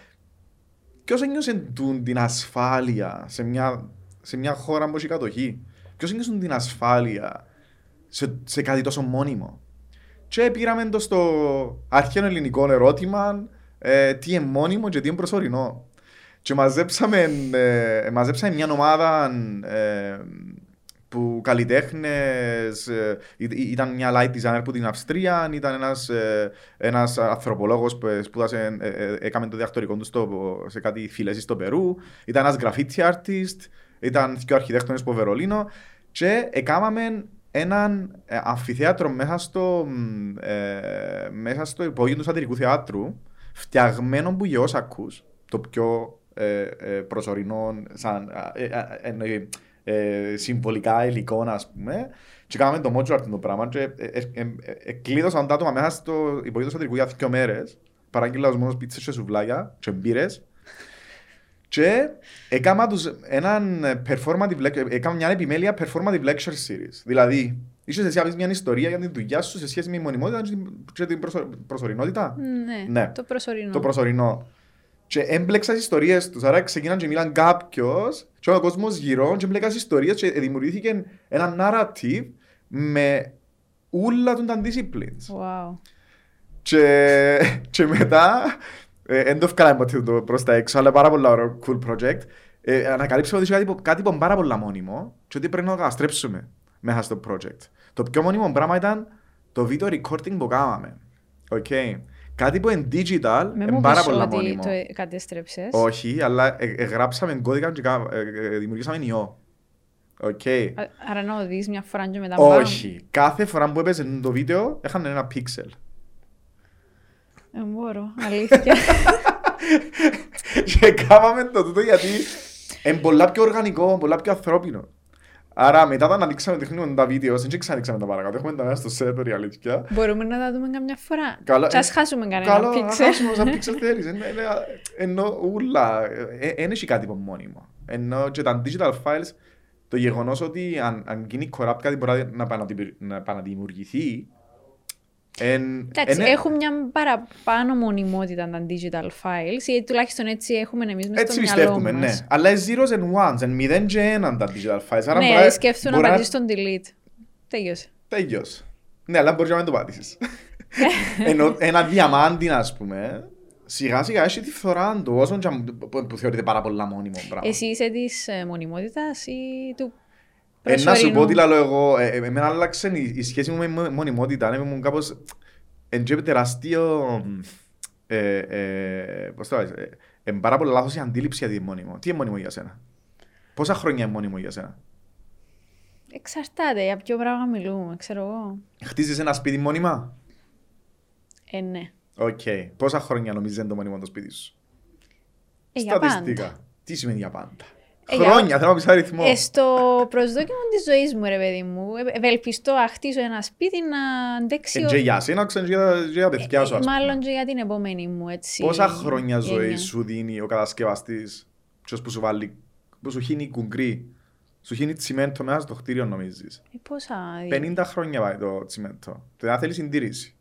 ποιος ένιωσε τούν την ασφάλεια σε μια, σε μια χώρα που έχει κατοχή; Ποιος ένιωσε την ασφάλεια σε, σε κάτι τόσο μόνιμο; Και πήραμε το στο αρχαίο ελληνικό ερώτημα ε, τι είναι μόνιμο και τι είναι προσωρινό. Και μαζέψαμε, ε, μαζέψαμε μια ομάδα ε, που καλλιτέχνες, ε, ή- ή- ήταν μια light designer από την Αυστρία, ήταν ένας, ε, ένας ανθρωπολόγος που σπούδασε, ε, ε, έκαμε το διακτορικό του στο, σε κάτι φυλές στο Περού, ήταν ένας graffiti artist, ήταν και ο αρχιτέκτονες από Βερολίνο και έκαναμε έναν ε, αμφιθέατρο μέσα στο, μ, ε, μέσα στο υπόγειο του σατυρικού θεάτρου, φτιαγμένο που γεώς ακούς, το πιο ε, ε, προσωρινό, σαν, ε, ε, ε, εννοεί, ε, συμβολικά υλικό, ας πούμε, και κάναμε το modular το πράγμα και ε, ε, ε, ε, ε, κλείδωσαν τα άτομα μέσα στο υπόγειο του σατυρικού για δύο μέρες, παράγγειλα ως μόνος πίτσες και σουβλάκια και μπύρες, και έκανα τους έναν performative lecture, έκανα μια επιμέλεια performative lecture series. Δηλαδή, ίσως εσύ να πεις μια ιστορία για την δουλειά σου σε σχέση με τη μονιμότητα και την- και την προσω- προσωρινότητα; Ναι, Ναι. το προσωρινό. Το προσωρινό. Και έμπλεξα τις ιστορίες τους, άρα ξεκίναν και μίλαν κάποιος και ο κόσμος γύρω και έμπλεξα τις ιστορίες και δημιουργήθηκε ένα narrative με όλα των τα disciplines. Wow. Και, και μετά, ε, δεν το ευκάλαμε ποτέ το προς τα έξω, αλλά πάρα πολύ ωραίο cool project. Ε, ανακαλύψαμε ότι είχε κάτι, που- κάτι που είναι πάρα πολύ μόνιμο και ότι πρέπει να το καταστρέψουμε μέσα στο project. Το πιο μόνιμο πράγμα ήταν το video recording που κάναμε. Okay. Κάτι που είναι digital Με είναι μου πάρα πεις πολύ ότι μόνιμο. το ε- κατέστρεψες. Όχι, αλλά ε, ε, γράψαμε κώδικα και κα- ε, ε, δημιουργήσαμε ιό. Okay. Α- Άρα να οδείς μια φορά και μετά Όχι. Κάθε φορά που έπαιζε το βίντεο είχαν ένα pixel. Δεν Ε, μπορώ, αλήθεια. και κάναμε το τούτο γιατί είναι πολλά πιο οργανικό, πολλά πιο ανθρώπινο. Άρα μετά όταν ανοίξαμε τεχνίγουν τα βίντεο, δεν ξανανοίξαμε τα παρακάτω, έχουμε τα μέσα στο σερβερ η αλήθεια. Μπορούμε να τα δούμε καμιά φορά. Καλά, Και ας ε, χάσουμε κανένα Καλό, να πίξελ. χάσουμε όσα pixel θέλεις. Εν- εν- Ενώ ούλα, δεν έχει κάτι που μόνιμο. Ενώ και τα digital files, το γεγονός ότι αν, αν γίνει corrupt κάτι μπορεί να επαναδημιουργ- να επαναδημιουργηθεί, εν- Εντάξει, είναι- έχουν μια παραπάνω μονιμότητα τα digital files ή τουλάχιστον έτσι έχουμε εμείς μες Έτσι στο μυαλό πιστεύουμε, ναι. μας. Αλλά είναι zeros and ones, είναι μηδέν και έναν τα digital files. Άρα μπορεί Ναι, σκέφτομαι να μπορεί πατήσεις τον delete. Τελείωσε. Τέλειος. Ναι, αλλά μπορείς να μην το πάτησες. Ενώ ένα διαμάντι, ας πούμε, σιγά σιγά έχει τη φθορά του, όσο και αν- που, που θεωρείται πάρα πολλά μόνιμο πράγμα. Εσύ είσαι της ε, μονιμότητας ή του Ε, να σου προσωρινού. πω τι λαλώ εγώ, ε, ε, εμένα άλλαξε η, η σχέση μου με μο- μονιμότητα, ήμουν κάπως εν και τεραστίο, ε, ε, πώς το λες, ε, εν πάρα πολύ λάθος η αντίληψη για τι είναι μόνιμο. Τι είναι μόνιμο για σένα; Πόσα χρόνια είναι μόνιμο για σένα; Εξαρτάται, για ποιο πράγμα μιλούμε, ξέρω εγώ. Χτίζεις ένα σπίτι μόνιμα; Ε, ναι. Οκ. Πόσα χρόνια νομίζεις είναι το μόνιμο το σπίτι σου; Ε, για Στατιστικά. πάντα. Τι σημαίνει για πάντα; Ε, για- Χρόνια, θέλω να πεις αριθμό. Ε, στο προσδόκιμο της ζωής μου, ρε παιδί μου, ε, ευελπιστώ να χτίσω ένα σπίτι να αντέξει. Εν ο- και για σένα, ξέρεις και για- και για τα παιδιά σου, Ε, ας πούμε. Μάλλον και για την επόμενη μου, έτσι. Πόσα χρόνια ζωής έννοια. σου δίνει ο κατασκευαστής ποιος που σου βάλει, που σου χύνει κουγκρί, σου χύνει τσιμέντο μέσα στο κτίριο νομίζεις; Ε, πόσα. 50 χρόνια πάει το τσιμέντο. Δεν θέλει συντήρηση.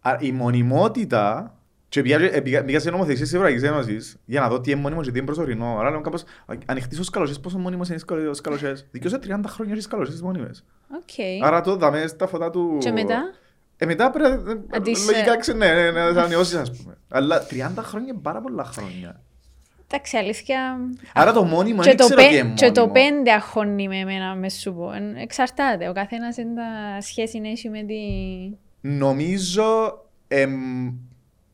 Α, η μονιμότητα και πήγα, ε, πήγα, πήγα σε νομοθεσίες της Ευρωπαϊκής Ένωσης για να δω τι είναι μόνιμο και τι είναι προσωρινό. Άρα λέμε κάπως, ανοιχτείς ως καλωσίες, πόσο μόνιμος είναι ως καλωσίες. Δικαιώσε 30 χρόνια στις καλωσίες μόνιμες. Οκ. Άρα το δαμε στα φωτά του... Και μετά, Ε, μετά πρέπει να... Αντίς- Λογικά ξε- ναι, ναι, ναι, θα ανιώσεις ας πούμε. Αλλά 30 χρόνια είναι πάρα πολλά χρόνια. εντάξει, αλήθεια... Άρα το μόνιμο Και δεν το, ξέρω τι πέ, είναι και το μόνιμο. πέντε αγχώνει με εμένα, μες σου πω. Εν- Εξαρτάται. Ο καθένας είναι τα σχέση να έχει με τη... Νομίζω εμ,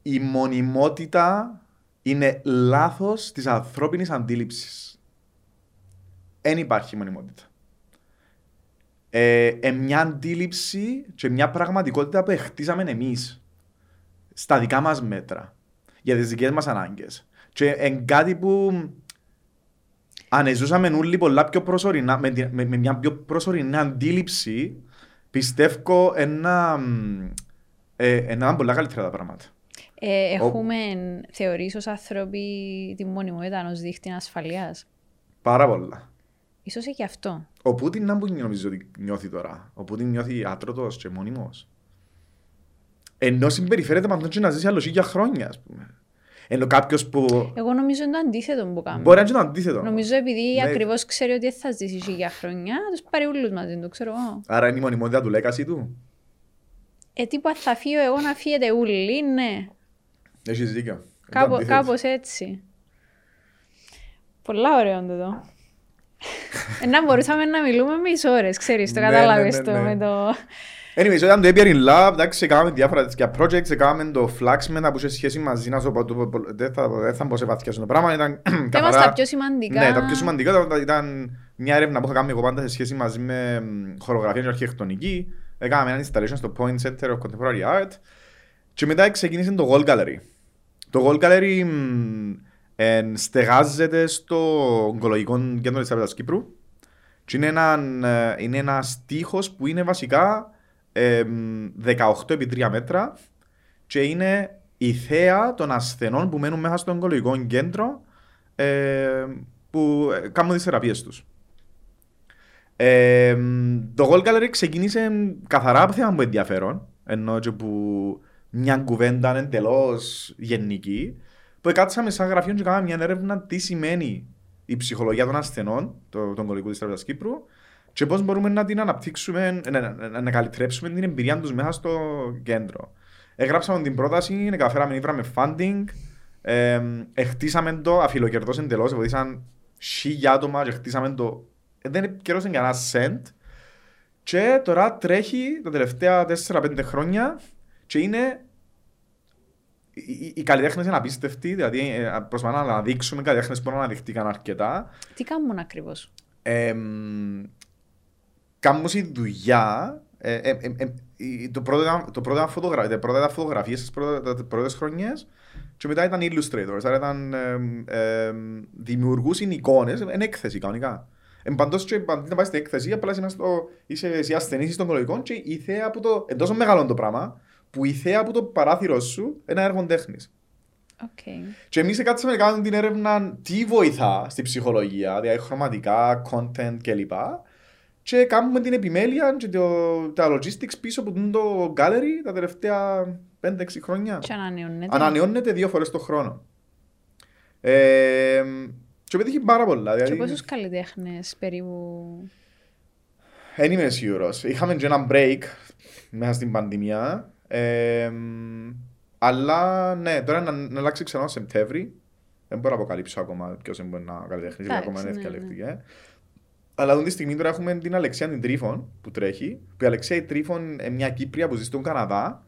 η μονιμότητα είναι λάθος της ανθρώπινης αντίληψης. Δεν υπάρχει μονιμότητα. Ε, ε, μια αντίληψη και μια πραγματικότητα που χτίσαμε εμείς στα δικά μας μέτρα για τις δικές μας ανάγκες. Και εν κάτι που αν ζούσαμε όλοι πολλά πιο προσωρινά, με, τη- με, με μια πιο προσωρινή αντίληψη, πιστεύω ένα, ε, ένα πολλά καλύτερα τα πράγματα. Ε, έχουμε θεωρήσει ως άνθρωποι τη μονιμότητα ως δίχτυ ασφαλείας; Πάρα πολλά. Ίσως και αυτό. Ο Πούτιν να που νομίζω ότι νιώθει τώρα; Ο Πούτιν νιώθει άτρωτος και μόνιμος; Ενώ συμπεριφέρεται με αυτόν και να ζήσει άλλο για χρόνια, ας πούμε. Ενώ κάποιος που Εγώ νομίζω είναι το αντίθετο που κάνουμε. μπορεί να είναι το αντίθετο. Νομίζω επειδή Ναι. ακριβώς ξέρει ότι δεν θα ζήσει για χρόνια, τους πάρει ούλους μαζί του, ξέρω εγώ. Άρα είναι η μονιμότητα του λέκαση του; Ε, τύπου αν θα φύγω εγώ να φύγετε ούλοι, ναι. Έχεις δίκιο. Είναι το Κάπως, αντίθετο. κάπως έτσι. Πολλά ωραίο είναι το. ε, να μπορούσαμε να μιλούμε μισό ώρες, ξέρεις, το Ναι, κατάλαβες ναι, το ναι, ναι. με το... Anyways, όταν το έπιανε lab, εντάξει, κάναμε διάφορα τέτοια projects, έκαναμε το flaxmen που είχε σχέση μαζί, να σου πω, το- δεν θα, δεν θα μπω σε βαθιά στο πράγμα, ήταν Θέμα καθαρά... στα πιο σημαντικά. Ναι, τα πιο σημαντικά ήταν- ήταν μια έρευνα που είχα κάνει εγώ πάντα σε σχέση μαζί με μ, χορογραφία και αρχιτεκτονική. Έκαναμε ένα installation στο Point Center of Contemporary Art και μετά ξεκίνησε το Gold Gallery. Το Gold Gallery μ, εν, στεγάζεται στο Ογκολογικό Κέντρο της Τράπεζας Κύπρου και είναι, έναν, ε, είναι ένας τείχος που είναι βασικά ε, μ, 18 επί 3 μέτρα και είναι η θέα των ασθενών που μένουν μέσα στο ογκολογικό κέντρο ε, που ε, κάνουν τις θεραπείες τους. Ε, το Gold Gallery ξεκίνησε καθαρά από θέμα μου ενδιαφέρον, ενώ και που μια κουβέντα εντελώς γενική, που κάτσαμε σαν γραφείο και κάναμε μια έρευνα τι σημαίνει η ψυχολογία των ασθενών, το, των κολλικού της Τράπεζας Κύπρου, και πώς μπορούμε να την αναπτύξουμε, να, να, να, να καλυτρέψουμε την εμπειρία τους μέσα στο κέντρο. Εγράψαμε την πρόταση, καταφέραμε, ήβραμε funding, ε, εχτίσαμε το αφιλοκερδός εντελώς, βοήθησαν χίλια άτομα και χτίσαμε το, ε, δεν καιρός κανένα σεντ και τώρα τρέχει τα τελευταία 4-5 χρόνια και είναι οι, οι, οι καλλιτέχνες είναι απίστευτοι, δηλαδή ε, προσπαθούμε να αναδείξουμε καλλιτέχνες που δεν αναδειχτήκαν αρκετά. Τι κάνουν ακριβώς; Ε, κάνουν η δουλειά. Ε, ε, ε, ε, η- το πρώτο ήταν, το πρώτο ήταν φωτογρα... τα πρώτα ήταν φωτογραφίες στις πρώτα- τις πρώτες χρονιές και μετά ήταν illustrators, άρα ήταν ε, ε, δημιουργούσαν εικόνες, είναι έκθεση κανονικά. Εν παντός και αντί να πάει στην έκθεση, απλά είσαι, στο, είσαι εσύ ασθενής είσαι στο ογκολογικό και η θέα από το, εν τόσο μεγάλο το πράγμα, που η θέα από το παράθυρο σου είναι ένα έργο τέχνης. Οκ. Και εμείς κάτσαμε να κάνουμε την έρευνα τι βοηθά στη ψυχολογία, δηλαδή χρωματικά, content κλπ. Και κάνουμε την επιμέλεια και το, τα logistics πίσω από το gallery τα τελευταία 5-6 χρόνια. Και ανανεώνεται. Ανανεώνεται δύο φορές το χρόνο. Ε, και πέτυχε πάρα πολλά. Και Δηλαδή, πόσους καλλιτέχνες περίπου... δεν είμαι σίγουρος. Είχαμε και ένα break μέσα στην πανδημία. Ε, αλλά ναι, τώρα να, να αλλάξει ξανά Σεπτέμβρη. Δεν μπορώ να αποκαλύψω ακόμα ποιος μπορεί να καλλιτέχνει, γιατί Εντάξει, ακόμα είναι ναι, διαλεκτική. Αλλά αυτή τη στιγμή τώρα έχουμε την Αλεξία την Τρίφων που τρέχει. Που η Αλεξία η Τρίφων είναι μια Κύπρια που ζει στον Καναδά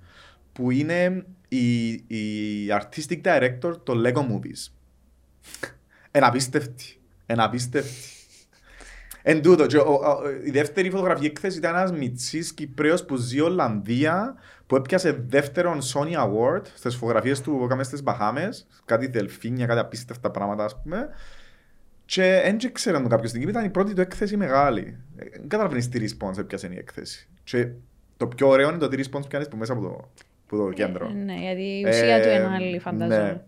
που είναι η, η artistic director των Lego Movies. Εν απίστευτη. Εν απίστευτη. Εν τούτο, και ο- ο- η δεύτερη φωτογραφική έκθεση ήταν ένας μητσής Κυπρέος που ζει Ολλανδία που έπιασε δεύτερον Sony Award στις φωτογραφίες του που έκαμε στις Μπαχάμες κάτι δελφίνια, κάτι απίστευτα πράγματα ας πούμε και δεν ξέραν το κάποιος στην Κύπρο, ήταν η πρώτη του έκθεση μεγάλη. Ε, Δεν καταλαβαίνεις τι response έπιασε η έκθεση. Και το πιο ωραίο είναι το τι response πιάνεις που μέσα από το, από το κέντρο. Ε, ναι, γιατί η ουσία του είναι άλλη, φαντάζομαι. Ναι.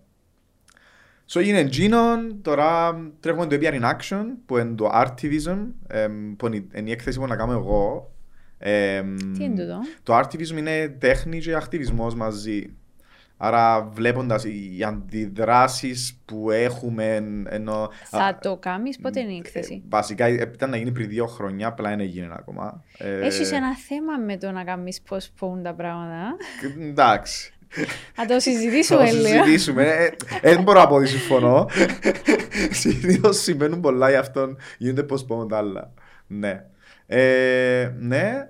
So είναι Genon, τώρα τρέχουμε το APR in Action που είναι το Artivism, εμ, που είναι η- είναι η έκθεση που να κάνω εγώ. Ε, Τι είναι τούτο; το activism είναι τέχνη και ακτιβισμός μαζί. Άρα βλέποντας οι αντιδράσεις που έχουμε ενώ... Θα το κάνεις, πότε είναι η έκθεση; Ε, βασικά ήταν να γίνει πριν δύο χρόνια, απλά δεν έγινε ακόμα. Ε, Έχεις ένα θέμα με το να κάνεις postpone τα πράγματα. Εντάξει. Θα το συζητήσουμε Θα το λίγο. συζητήσουμε. Ε, ε, Δεν μπορώ να πω ότι συμφωνώ. Συνήθως συμβαίνουν πολλά γι' αυτόν γίνεται postpone τα άλλα. Ναι. Ε, ναι.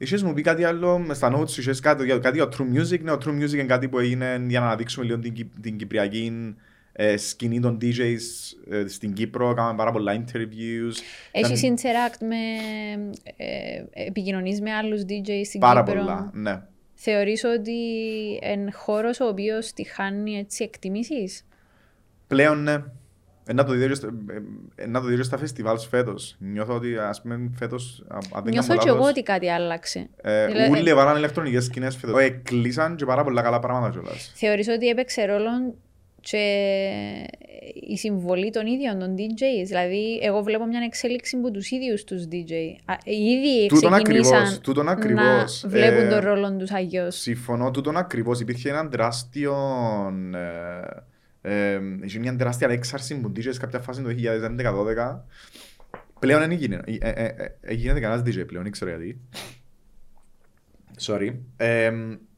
Είχες μου πει κάτι άλλο με στα notes σου, είχες κάτι, για- κάτι για True Music. Ναι, ο True Music είναι κάτι που έγινε για να αναδείξουμε λίγο την, Κυ- την κυπριακή ε, σκηνή των DJs ε, στην Κύπρο. Κάναμε πάρα πολλά interviews. Έχεις Ήταν interact με... Ε, επικοινωνείς με άλλους DJs στην Πάρα Κύπρο. πολλά, ναι. Θεωρείς ότι είναι χώρος ο οποίος τη χάνει έτσι εκτιμήσεις; Πλέον ναι. Ε, να το δει και στα- ε, ε, να το δει και στα φεστιβάλς φέτος. Νιώθω ότι ας πούμε φέτος, α- αν δεν Νιώθω κάνω και εγώ λάθος, ότι κάτι άλλαξε. Ε, Δηλαδή- Ούλοι έβαλαν ηλεκτρονικές σκηνές φέτος. Ε, κλείσαν και πάρα πολλά καλά πράγματα κιόλας. Θεωρείς ότι έπαιξε ρόλο και η συμβολή των ίδιων των DJs. Δηλαδή, εγώ βλέπω μια εξέλιξη από τους ίδιους τους DJ. Α, Οι ίδιοι Τούτον ξεκινήσαν ακριβώς, τούτον ακριβώς. να βλέπουν Ε, τον ρόλο τους αγιώς. Συμφωνώ τούτον ακριβώς. Υπήρχε ένα τεράστιο... Ε, ε, είχε μια τεράστια έξαρση που DJs κάποια φάση το 2011-2012. Πλέον δεν έγινε. Ε, ε, ε, ε, γίνεται κανένας DJ πλέον, δεν ξέρω γιατί. Sorry. Ε,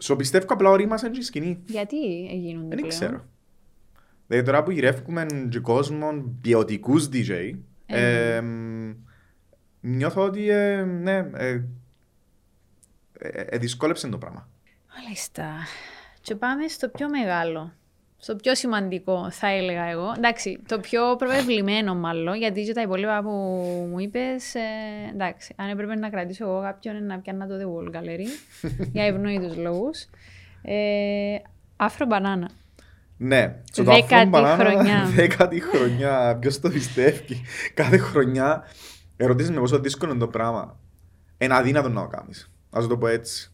so πιστεύω απλά ορίμασαν και η σκηνή. Γιατί γίνονται Δεν πλέον; ξέρω. Δηλαδή τώρα που γυρεύουμε και κόσμο ποιοτικούς DJ, Ε. ε, νιώθω ότι ε, ναι, ε, ε, ε, δυσκόλεψε το πράγμα. Μάλιστα. Και πάμε στο πιο μεγάλο. Στο πιο σημαντικό, θα έλεγα εγώ. Εντάξει, το πιο προβεβλημένο μάλλον, γιατί και τα υπόλοιπα που μου είπες, ε, εντάξει, αν έπρεπε να κρατήσω εγώ κάποιον να πιάνω το The Wall Gallery, για ευνοήτους λόγους. Ε, Afro Banana. Ναι, στο Δέκατη Afro Banana, χρονιά. Δέκατη χρονιά. Ποιος το πιστεύει. Κάθε χρονιά ερωτήσεις με πόσο δύσκολο είναι το πράγμα. Είναι αδύνατο να το κάνεις. Ας το πω έτσι.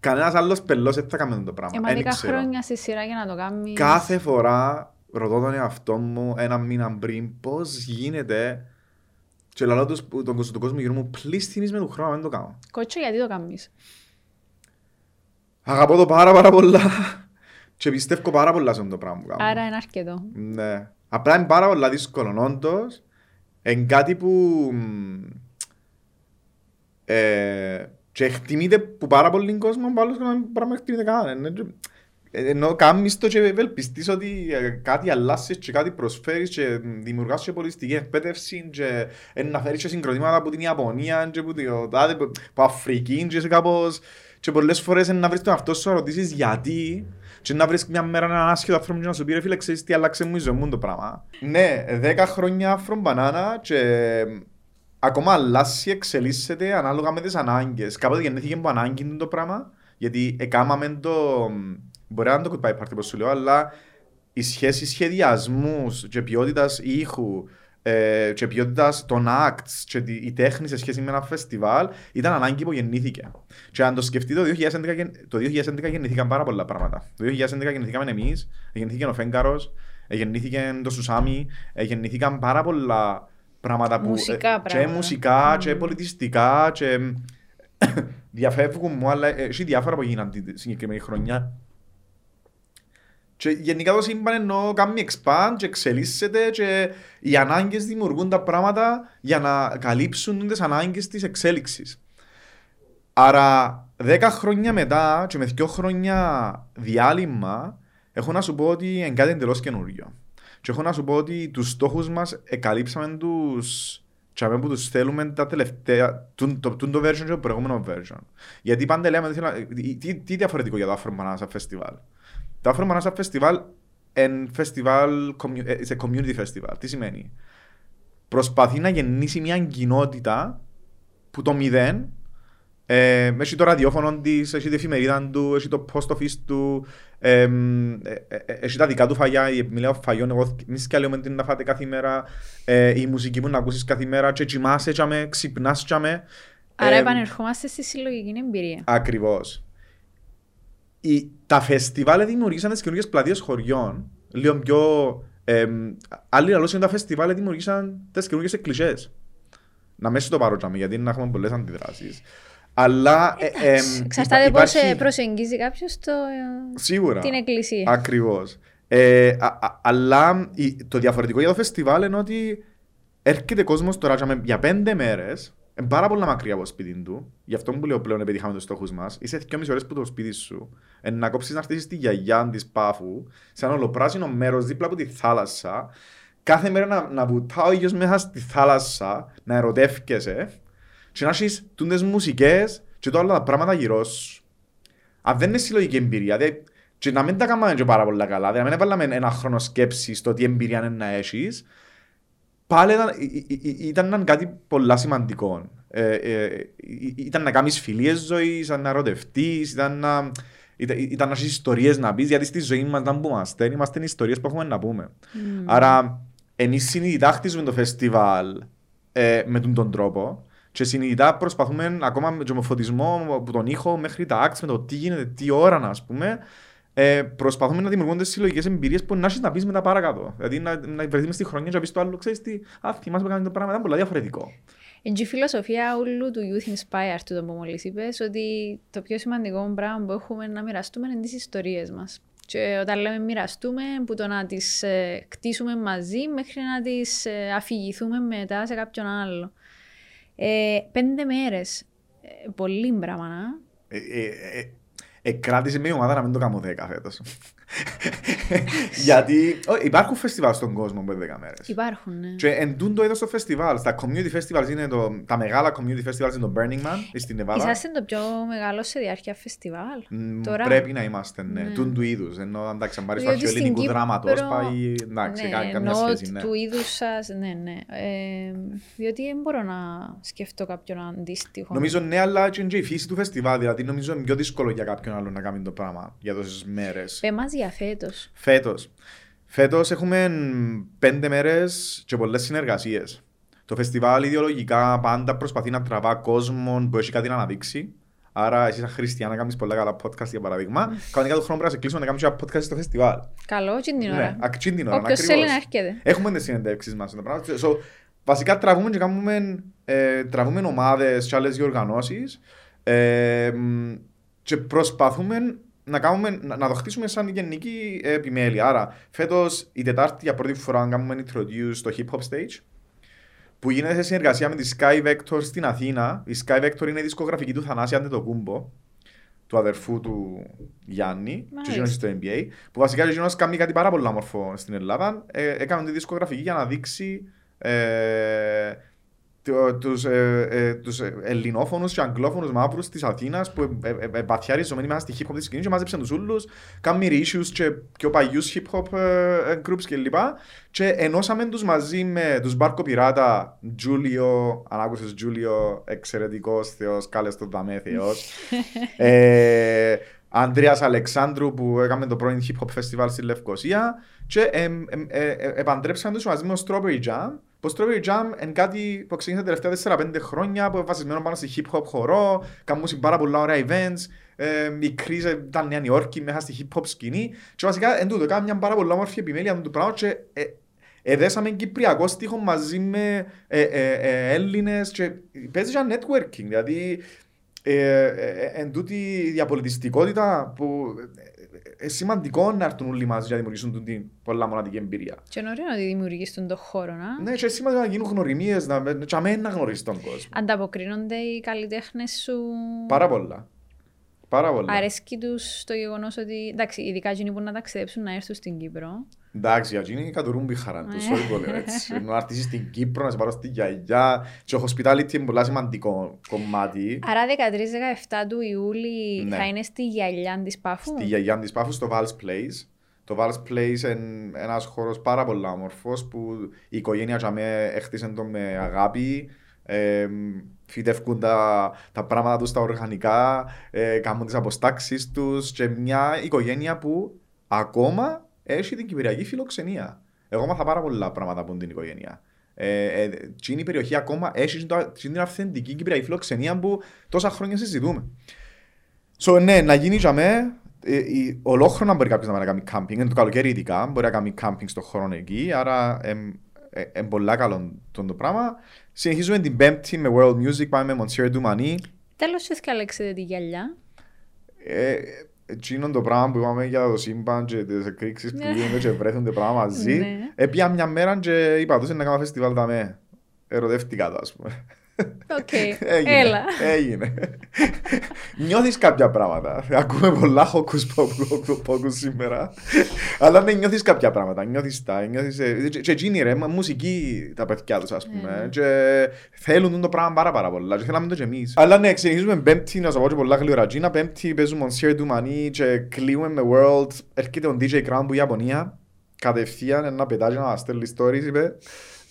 Κανένας άλλος πελός δεν θα κάνει το πράγμα. Ε, μα Εν 10 ξέρω. χρόνια στη σειρά για να το κάνεις. Κάθε φορά ρωτώ τον εαυτό μου ένα μήνα πριν πώς γίνεται και λαλώ τους, που- τον, κόσμο- τον κόσμο γύρω μου please θυμίσαι με του χρόνου να μην το κάνω. Κότσο, γιατί το κάνεις; Αγαπώ το πάρα πάρα πολλά και πιστεύω πάρα πολλά σε αυτό το πράγμα που κάνω. Άρα είναι αρκετό. Ναι. Απλά είναι πάρα πολλά δύσκολο όντως. Είναι κάτι που μ, ε, και εκτιμείται που πάρα πολύ κόσμο, από άλλους πράγμα πράγμα εκτιμείται κανέναν. Ε, ε, Ενώ κάνεις το και ευελπιστείς ότι ε, κάτι αλλάσεις και κάτι προσφέρεις και δημιουργάς και πολιτιστική εκπαίδευση και ε, να φέρεις και συγκροτήματα από την Ιαπωνία και από, το, τάδε, που- από Αφρική και σε κάπως και πολλές φορές είναι να βρεις τον αυτό σου να ρωτήσεις γιατί και να βρεις μια μέρα έναν άσχετο άνθρωπο και να σου πει ρε φίλε ξέρεις τι άλλαξε μου η ζωή μου το πράγμα. Ναι, 10 χρόνια from banana και ακόμα αλλάσει, εξελίσσεται ανάλογα με τις ανάγκες. Κάποτε γεννήθηκε από ανάγκη το πράγμα γιατί έκαναμε το... Μπορεί να είναι το goodbye party όπως σου λέω, αλλά η σχέση σχεδιασμούς και ποιότητας ήχου ε, και ποιότητας των acts και τη- η τέχνη σε σχέση με ένα φεστιβάλ ήταν ανάγκη που γεννήθηκε. Και αν το σκεφτείτε, το 2011, γεν- το 2011 γεννήθηκαν πάρα πολλά πράγματα. Το 2011 γεννηθήκαμε εμείς, γεννήθηκε ο Φέγκαρο, γεννήθηκε το Σουσάμι, ε, γεννήθηκαν πάρα πολλά πράγματα που. Μουσικά ε, Και πράγματα. μουσικά, και Μμμ. πολιτιστικά, και. διαφεύγουν μου, αλλά ε, έχει διάφορα που γίναν τη συγκεκριμένη χρονιά. Και γενικά το σύμπαν εννοώ κάνει expand και εξελίσσεται και οι ανάγκες δημιουργούν τα πράγματα για να καλύψουν τις ανάγκες της εξέλιξης. Άρα 10 χρόνια μετά και με 2 χρόνια διάλειμμα έχω να σου πω ότι είναι κάτι εντελώς καινούριο. Και έχω να σου πω ότι τους στόχους μας εκαλύψαμε τους τσάμε που τους θέλουμε τα τελευταία, τούν το, τούν το version και το προηγούμενο version. Γιατί πάντα λέμε, ότι θέλω- τι, τι, τι διαφορετικό για το Afro Manasa Festival. Το Afro Manasa Festival είναι festival, commu- ε, it's a community festival. Τι σημαίνει; Προσπαθεί να γεννήσει μια κοινότητα που το μηδέν ε, έχει το ραδιόφωνο της, έχει την εφημερίδα του, έχει το post office του, ε, ε, ε, ε, έχει τα δικά του φαγιά. η- Μιλάω φαγιών, εγώ μη σκαλέουμε την να φάτε κάθε μέρα, ε, η μουσική που να ακούσεις κάθε μέρα, και κοιμάσαι, τσάμε, ξυπνάς, τσάμε. Άρα Ε, επανερχόμαστε στη συλλογική εμπειρία. Ακριβώς. Η, τα φεστιβάλ δημιουργήσαν τις καινούργιες πλατείες χωριών, λίγο πιο... Ε, άλλοι λαλός είναι τα φεστιβάλ δημιουργήσαν τις καινούργιες εκκλησίες. Να μέσα το πάρω τσάμε, γιατί να έχουμε πολλές αντιδράσεις. Αλλά. ε, ε, Εντάξει, Εξαρτάται υπά- πώς υπάρχει- προσεγγίζει κάποιος Σίγουρα. την εκκλησία. Ακριβώς. Ε, α- α- αλλά η- το διαφορετικό για το φεστιβάλ είναι ότι έρχεται κόσμος τώρα και με- για πέντε μέρες, πάρα πολλά μακριά από το σπίτι του. Γι' αυτό που λέω πλέον επιτύχαμε τους στόχους μας. Είσαι 2,5 ώρες που το σπίτι σου. Ε, να κόψεις να χτίσεις τη γιαγιά της πάφου, σε ένα ολοπράσινο μέρος δίπλα από τη θάλασσα. Κάθε μέρα να, να βουτά ο ήλιο μέσα στη θάλασσα, να ερωτεύκεσαι και να έχεις τούντες μουσικές και το άλλα τα πράγματα γύρω σου. Αν δεν είναι συλλογική εμπειρία, δε, και να μην τα κάνουμε και πάρα πολλά καλά, δηλαδή να μην έβαλαμε ένα χρόνο σκέψης στο τι εμπειρία είναι να έχεις, πάλι ήταν, ή- ή- ή- ήταν κάτι πολύ σημαντικό. Ε, ε, ή- ήταν να κάνεις φιλίες ζωής, ήταν να ερωτευτείς, ήταν να, ήταν, ήταν να έχεις ιστορίες να πεις, γιατί στη ζωή μας δεν που είμαστε, είμαστε οι ιστορίες που έχουμε να πούμε. Άρα, εμείς συνειδητά χτίζουμε το φεστιβάλ ε, με τον, τον τρόπο και συνειδητά προσπαθούμε ακόμα με τον φωτισμό από τον ήχο μέχρι τα acts, με το τι γίνεται, τι ώρα να ας πούμε, ε, προσπαθούμε να δημιουργούνται συλλογικές εμπειρίες που να έχεις να πεις μετά παρακάτω. Δηλαδή να, να βρεθείς μες στη χρονιά και να πεις το άλλο, ξέρεις τι, α, θυμάσαι που κάνουμε το πράγμα, ήταν πολύ διαφορετικό. Είναι και η φιλοσοφία όλου του Youth Inspire, του που μόλις είπες, ότι το πιο σημαντικό πράγμα που έχουμε να μοιραστούμε είναι τις ιστορίες μας. Και όταν λέμε μοιραστούμε, που το να τις ε, κτίσουμε μαζί μέχρι να τις ε, αφηγηθούμε μετά σε κάποιον άλλο. Ε, πέντε μέρες. Ε, πολύ πράγμα, να. Ε, ε, ε, ε, κράτησε μια ομάδα να μην το κάνω 10 φέτος. Γιατί ω, υπάρχουν φεστιβάλ στον κόσμο που είναι 10 μέρες. Υπάρχουν, ναι. Και εν τούν το είδος στο φεστιβάλ. Στα community festivals είναι το, τα μεγάλα community festivals είναι το Burning Man στην Νεβάδα. Είσαστε το πιο μεγάλο σε διάρκεια φεστιβάλ. Μ, Τώρα. Πρέπει να είμαστε, ναι. Ναι. Τούν του είδους. Ενώ εντάξει, αν πάρεις το Διότι αρχαίο στην ελληνικού δράματος, Κύπρο- πάει, εντάξει, ναι, κα- καμιά εννοώ σχέση, ναι. του είδους σα, ναι, ναι. Ε, διότι δεν μπορώ να σκεφτώ κάποιον αντίστοιχο. Νομίζω ναι, αλλά και είναι και η φύση του φεστιβάλ. Δηλαδή νομίζω είναι πιο δύσκολο για κάποιον άλλο να κάνει το πράγμα για τόσες μέρες. Πε μας για φέτο. Φέτος. Φέτος έχουμε πέντε μέρες και πολλές συνεργασίες. Το φεστιβάλ ιδεολογικά πάντα προσπαθεί να τραβά κόσμο που έχει κάτι να αναδείξει. Άρα, εσύ σαν χριστιανά να κάνεις πολλά καλά podcast για παράδειγμα. Κανονικά το χρόνο πρέπει να σε κλείσουμε να κάνεις ένα podcast στο φεστιβάλ. Καλό, και την ώρα. Ναι, ακτσίν την ώρα. Όποιος ακριβώς. θέλει να έρχεται. Έχουμε τις συνεντεύξεις μας. το πράγμα. So, βασικά τραβούμε και κάνουμε, ε, τραβούμε ομάδες και άλλες διοργανώσεις ε, μ, και προσπαθούμε να, κάνουμε, να, να το χτίσουμε σαν γενική επιμέλεια. Άρα, φέτος η Τετάρτη για πρώτη φορά κάνουμε introduce στο hip hop stage που γίνεται σε συνεργασία με τη Sky Vector στην Αθήνα. Η Sky Vector είναι η δισκογραφική του Θανάση Αντετοκούμπο, του αδερφού του Γιάννη, και Μάλιστα. γίνονται στο NBA, που βασικά γίνονται κάνει κάτι πάρα πολύ όμορφο στην Ελλάδα. Ε, έκαναν τη δισκογραφική για να δείξει ε, το- τους, ε, ε, τους ελληνόφωνους και αγγλόφωνους μαύρους της Αθήνας που ε, ε, ε, παθιαριζομένοι μέσα στη hip hop της σκηνής και μάζεψαν τους ούλους, κάνουν reissues και πιο παλιούς hip hop ε, ε, groups κλπ. Και ενώσαμε τους μαζί με τους Μπάρκο Πειράτα, Τζούλιο, αν άκουσες Τζούλιο, εξαιρετικός θεός, κάλες τον δαμέ θεός. ε, Ανδρέας Αλεξάνδρου που έκαμε το πρώην hip hop festival στη Λευκοσία και εμ, εμ, ε, ε, επαντρέψαμε τους μαζί με το Strawberry Jam το Strawberry Jam είναι κάτι που ξεκίνησε τα τελευταία 4-5 χρόνια που είναι βασισμένο πάνω στη hip hop χορό κάνουν πάρα πολλά ωραία events ε, η κρίση ήταν Νέα Νιόρκη μέσα στη hip hop σκηνή. Και βασικά εν τούτο κάναμε μια πάρα πολλά όμορφη επιμέλεια του πράγμα και ε, εδέσαμε κυπριακό στίχο μαζί με ε, ε, ε, Έλληνες και παίζει για networking δηλαδή ε, ε, εν τούτη η διαπολιτιστικότητα που είναι σημαντικό να έρθουν όλοι μαζί για να δημιουργήσουν την πολλά μοναδική εμπειρία. Και είναι ωραίο ότι δημιουργείς τον το χώρο, να. Ναι, και είναι σημαντικό να γίνουν γνωριμίες, να, και αμέ να γνωρίσει τον κόσμο. Ανταποκρίνονται οι καλλιτέχνες σου. Πάρα πολλά. Πάρα πολλά. Αρέσκει τους το γεγονός ότι. Εντάξει, ειδικά εκείνοι που να ταξιδέψουν να έρθουν στην Κύπρο. Εντάξει, για εκείνη κατουρούν τη χαρά τους, Ναι. όχι το λέω έτσι. Να έρθεις στην Κύπρο, να σε πάρω στη γιαγιά και ο hospitality είναι πολύ σημαντικό κομμάτι. Άρα 13-17 του Ιούλη Ναι. θα είναι στη γυαλιά της Πάφου; Στη γιαγιά της Πάφου στο Vals Place. Το Vals Place είναι ένας χώρος πάρα πολύ όμορφος που η οικογένεια για μέ έχτισε το με αγάπη. Ε, φυτεύκουν τα, τα πράγματα τους τα οργανικά, ε, κάνουν τις αποστάξεις τους και μια οικογένεια που ακόμα έχει την κυπριακή φιλοξενία. Εγώ μάθα πάρα πολλά πράγματα από την οικογένεια. Ε, ε, τι είναι η περιοχή ακόμα έχει το- την αυθεντική κυπριακή φιλοξενία που τόσα χρόνια συζητούμε. So, ναι, να γίνει για μέ, ε, η- ολόχρονα μπορεί κάποιος να πάει να κάνει κάμπινγκ, είναι το καλοκαίρι ειδικά, μπορεί να κάνει κάμπινγκ στον χώρο εκεί, άρα είναι πολλά καλό το, το πράγμα. Συνεχίζουμε την πέμπτη με World Music, πάμε με Monsieur Doumani. Τέλος, δεν διαλέξετε τη γυαλιά; Ε, Εκείνο το πράγμα που είπαμε για το σύμπαν και τις εκρήξεις που Ναι. γίνονται και βρέθουν τα πράγματα μαζί. Ναι. Επήα μια μέρα και είπα τους να κάνω φεστιβάλ τα με. Ερωτεύτηκα το ας πούμε. Οκ, Έγινε. έλα. Έγινε. Νιώθεις κάποια πράγματα. Ακούμε πολλά hocus pocus σήμερα. Αλλά ναι, νιώθεις κάποια πράγματα. Νιώθεις τα. Νιώθεις, ε, και- και εκείνοι ρε, μα- μουσική τα παιδιά τους ας πούμε. Ναι. Και θέλουν το πράγμα πάρα πάρα πολλά. Και θέλαμε το και εμείς. Αλλά ναι, ξεκινήσουμε πέμπτη, να σας πω και πολλά γλήορα. Τζίνα πέμπτη παίζουμε Monsieur Doumani και κλείουμε με World. Έρχεται ο DJ Krush που την Ιαπωνία. Κατευθείαν ένα πετάκι να μας στέλνει stories είπε.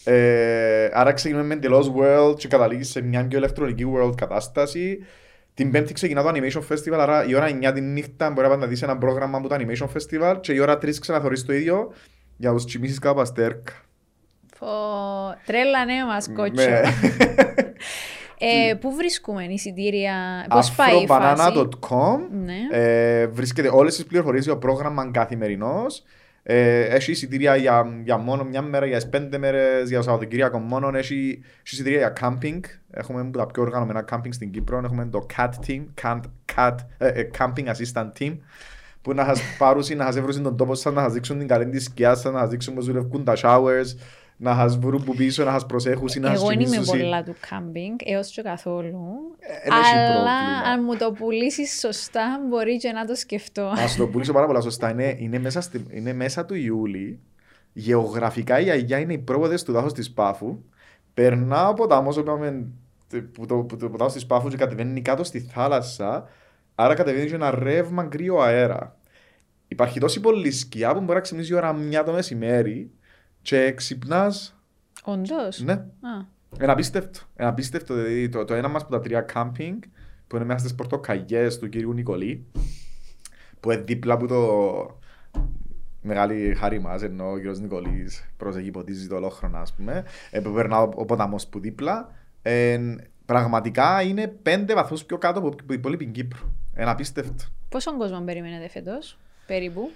Ε, άρα ξεκινούμε με εντελώς world και καταλήγεις σε μια πιο ηλεκτρονική world κατάσταση. Την πέμπτη ξεκινά το Animation Festival, άρα η ώρα 9 τη νύχτα μπορεί να δεις ένα πρόγραμμα από το Animation Festival και η ώρα 3 ξαναθωρείς το ίδιο για τους τσιμίσεις κάπου αστέρκ. Φω... Τρέλα ναι μας κότσο. Ναι. Ε, πού βρίσκουμε εισιτήρια, πώς πάει η φάση; Afrobanana.com Ναι. ε, Βρίσκεται όλες τις πληροφορίες για το πρόγραμμα καθημερινός. Ε, έχει εισιτήρια για, για μόνο μια μέρα, για τις πέντε μέρες, για το Σαββατοκύριακο μόνο. Έχει, έχει εισιτήρια για camping. Έχουμε τα πιο οργανωμένα camping στην Κύπρο. Έχουμε το CAT team, CAT, CAT, ε, ε, Camping Assistant Team. Που να σας πάρουν, να σας έβρουν τον τόπο σας, να σας δείξουν την καλή της σκιά σας, να σας δείξουν πώς δουλεύουν τα showers, να σας βρουν που πίσω, να σας προσέχουν, να σας Εγώ δεν είμαι κοιμήσουν. πολλά του κάμπινγκ, έως και καθόλου. εν έχει αλλά πρόβλημα. αν μου το πουλήσεις σωστά, μπορεί και να το σκεφτώ. Α το πουλήσω πάρα πολλά σωστά. Είναι, είναι, μέσα, στη, είναι μέσα του Ιούλη. Γεωγραφικά η Αγιά είναι οι πρόοδε του δάσου της Πάφου. Περνά από τα όσο είπαμε που το, που το δάσο της Πάφου και κατεβαίνει κάτω στη θάλασσα. Άρα κατεβαίνει και ένα ρεύμα κρύο αέρα. Υπάρχει τόση πολλή σκιά που μπορεί να ξυπνήσει η ώρα μια το μεσημέρι και ξυπνάς. Όντως. Ναι, Α, ένα απίστευτο. Ένα απίστευτο. Δηλαδή, το, το ένα μας από τα τρία κάμπινγκ που είναι μέσα στις πορτοκαγιέ του κυρίου Νικολή, που είναι δίπλα από το μεγάλη χάρη μας, ενώ ο κύριος Νικολής προσέχει ποτίζει το ολόχρονα, ας πούμε, ε, που περνά ο, ο ποταμός που δίπλα. Ε, πραγματικά είναι πέντε βαθμούς πιο κάτω από την υπόλοιπη Κύπρο. Ένα απίστευτο. πόσον κόσμο περιμένετε φέτος, περίπου;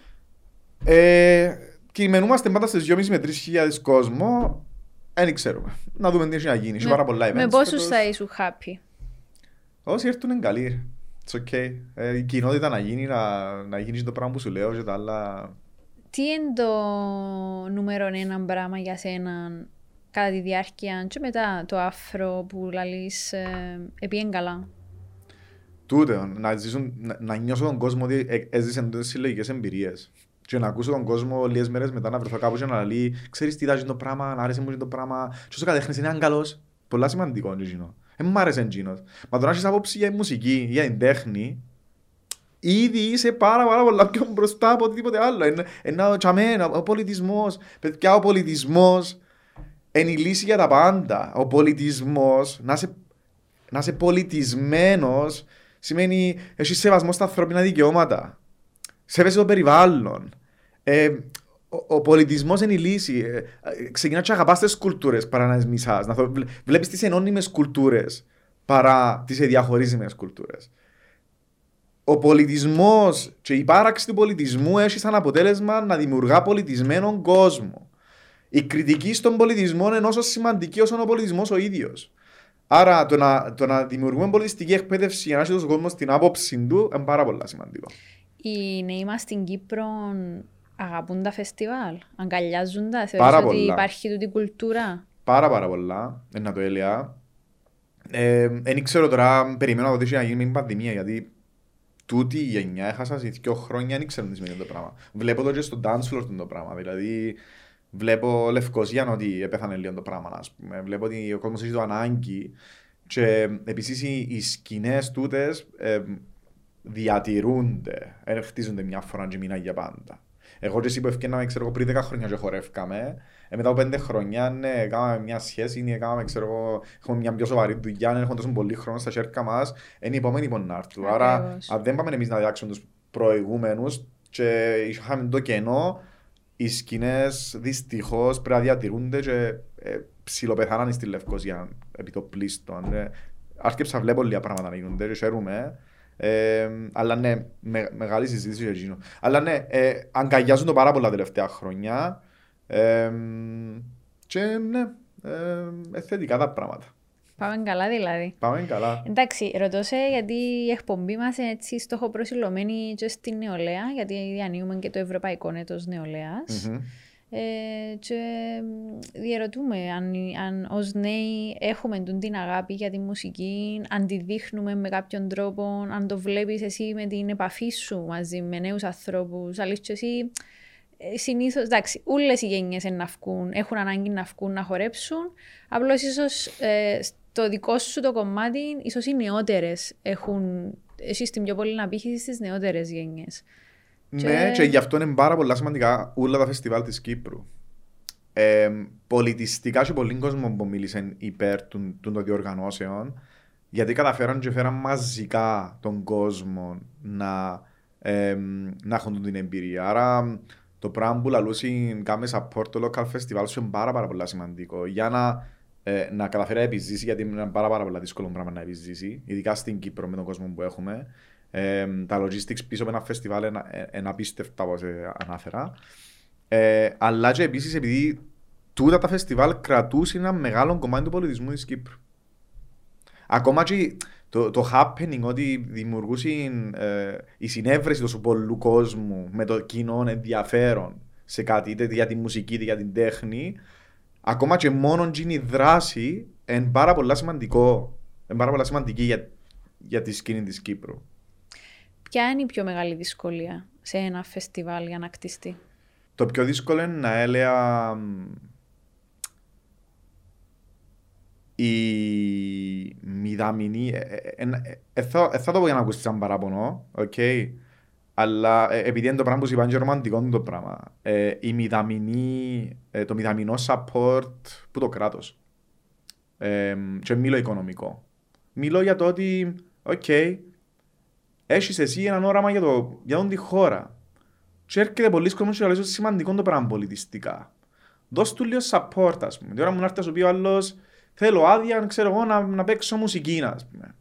Ε, κειμενούμαστε πάντα στις 2.500 με 3.000 κόσμο. Δεν ξέρουμε. Να δούμε τι έχει να γίνει. Έχει πάρα πολλά events. με πόσους φέτος. θα ήσουν happy; Όσοι έρθουν είναι καλοί. It's okay. Ε, η κοινότητα να γίνει, να, να γίνεις το πράγμα που σου λέω και τα άλλα. Τι είναι το νούμερο ένα πράγμα για σένα κατά τη διάρκεια και μετά το άφρο που λαλείς ε, επίεν καλά; Τούτε, να, ζήσουν, να, να νιώσω τον κόσμο ότι ε, έζησαν τόσες συλλογικές εμπειρίες. Και να ακούσω τον κόσμο λίγες μέρες μετά να βρεθώ κάπου και να λέει «Ξέρεις τι ήταν το πράγμα, να άρεσε μου το πράγμα». Και όσο κατέχνες είναι καλός. Πολλά σημαντικό είναι εκείνο. Δεν μ' άρεσε εκείνος. Μα τώρα έχεις άποψη για τη μουσική, για την τέχνη, ήδη είσαι πάρα, πάρα πολλά πιο μπροστά από οτιδήποτε άλλο. Είναι, είναι ο τσαμέν, ο πολιτισμός. Παιδιά, ο πολιτισμός είναι η λύση για τα πάντα. Ο πολιτισμός, να είσαι, να είσαι πολιτισμένος, σημαίνει έχεις σεβασμό στα ανθρώπινα δικαιώματα. Σέβεσαι το περιβάλλον. Ε, ο, ο πολιτισμός είναι η λύση. Ε, ε, ξεκινά και αγαπάς τις κουλτούρες παρά να τις μισάς. Να βλέπεις τις ενώνυμες κουλτούρες παρά τις διαχωρίζιμε κουλτούρες. Ο πολιτισμός και η πάραξη του πολιτισμού έχει σαν αποτέλεσμα να δημιουργά πολιτισμένον κόσμο. Η κριτική στον πολιτισμό είναι όσο σημαντική όσο ο πολιτισμός ο ίδιος. Άρα το να, το να δημιουργούμε πολιτιστική εκπαίδευση για να έχει ο κόσμο την άποψη του είναι πάρα πολύ σημαντικό. Οι νέοι μας στην Κύπρο αγαπούν τα φεστιβάλ, αγκαλιάζουν τα, Πάρα θεωρείς ότι πολλά. υπάρχει τούτη κουλτούρα; Πάρα πάρα πολλά, ε, να το έλεγα. Ε, δεν ξέρω τώρα, περιμένω να δω τι έχει να γίνει με την πανδημία, γιατί τούτη η γενιά έχασα σε δύο χρόνια, δεν ξέρουν τι σημαίνει το πράγμα. Βλέπω το και στο dance floor το πράγμα, δηλαδή βλέπω Λευκοσία ότι έπεθανε λίγο το πράγμα, ας πούμε. Βλέπω ότι ο κόσμος έχει το ανάγκη και επίσης οι, οι σκηνές τούτες ε, διατηρούνται, δεν χτίζονται μια φορά και μήνα για πάντα. Εγώ και εσύ που ευκαιρνάμε, ξέρω εγώ, πριν 10 χρόνια και χορεύκαμε, ε, μετά από 5 χρόνια, ναι, κάναμε μια σχέση, ναι, κάναμε, ξέρω εγώ, έχουμε μια πιο σοβαρή δουλειά, ναι, έχουμε τόσο πολύ χρόνο στα χέρια μας, είναι οι επόμενοι που να έρθουν. Άρα, Ακριβώς. αν δεν πάμε εμείς να διάξουμε τους προηγούμενους και είχαμε το κενό, οι σκηνές δυστυχώς πρέπει να διατηρούνται και ε, ψιλοπεθάναν στη Λευκοσία επί το πλήστον. Ε, άρκεψα βλέπω λίγα πράγματα να γίνονται και χαίρομαι. Ε, αλλά ναι, με, μεγάλη συζήτηση για εκείνο. Αλλά ναι, ε, αγκαλιάζουν το πάρα πολλά τελευταία χρόνια. Ε, και ναι, ε, ε, θετικά τα πράγματα. Πάμε καλά δηλαδή. Πάμε καλά. Εντάξει, ρωτώ σε γιατί η εκπομπή μας είναι έτσι στόχο προσιλωμένη και στην νεολαία, γιατί διανύουμε και το Ευρωπαϊκό Έτος Νεολαίας. Μμμ. Ε, και διαρωτούμε αν, αν ως νέοι έχουμε τούν την αγάπη για τη μουσική, αν τη δείχνουμε με κάποιον τρόπο, αν το βλέπεις εσύ με την επαφή σου μαζί με νέους ανθρώπους, αλήθεια και εσύ ε, συνήθως, εντάξει, όλες οι γενιές είναι να βγουν, έχουν ανάγκη να βγουν να χορέψουν, απλώς ίσως ε, στο δικό σου το κομμάτι, ίσως οι νεότερες έχουν, εσύ στην πιο πολύ να πείχεις στις νεότερες γενιές. Ναι, Και- και γι' αυτό είναι πάρα πολλά σημαντικά όλα τα φεστιβάλ της Κύπρου. Ε, πολιτιστικά και πολλοί κόσμο που μίλησαν υπέρ των, των διοργανώσεων γιατί καταφέραν και φέραν μαζικά τον κόσμο να, ε, να έχουν την εμπειρία. Άρα το πράγμα που λαλούσαν κάμε support το local festival σου είναι πάρα, πάρα πολλά σημαντικό για να, ε, να καταφέρει να επιζήσει γιατί είναι πάρα, πάρα πολλά δύσκολο πράγμα να επιζήσει ειδικά στην Κύπρο με τον κόσμο που έχουμε. Ε, τα logistics πίσω από ένα φεστιβάλ είναι ε, είναι απίστευτα όπως ε, ανάφερα. Ε, αλλά και επίσης επειδή τούτα τα φεστιβάλ κρατούσαν ένα μεγάλο κομμάτι του πολιτισμού της Κύπρου. Ακόμα και το, το happening ότι δημιουργούσε ε, η συνέβρεση τόσο πολλού κόσμου με το κοινό ενδιαφέρον σε κάτι, είτε για τη μουσική είτε για την τέχνη, ακόμα και μόνο την η δράση είναι πάρα πολλά σημαντικό. Είναι πάρα πολλά σημαντική για, για τη σκηνή της Κύπρου. Ποια είναι η πιο μεγάλη δυσκολία σε ένα φεστιβάλ για να κτιστεί; Το πιο δύσκολο είναι να έλεγα μ, η μηδαμινή. ε, ε, ε, ε, ε, θα ε, θα το πω για να ακούσει σαν παράπονο, οκ. Αλλά ε, επειδή είναι το πράγμα που σου είπα, είναι και ρομαντικό είναι το πράγμα. Ε, η μηδαμινή, ε, το μηδαμινό support που το κράτος. Ε, και μιλώ οικονομικό. Μιλώ για το ότι, οκ, έχεις εσύ έναν όραμα για, το, για τον τη χώρα. Και έρχεται πολλοί κόσμος και λέει ότι είναι σημαντικό το πράγμα πολιτιστικά. Δώσ' του λίγο support, ας πούμε. Την ώρα μου να έρθει να σου πει ο άλλος, θέλω άδεια, ξέρω εγώ, να, να παίξω μουσική, ας πούμε.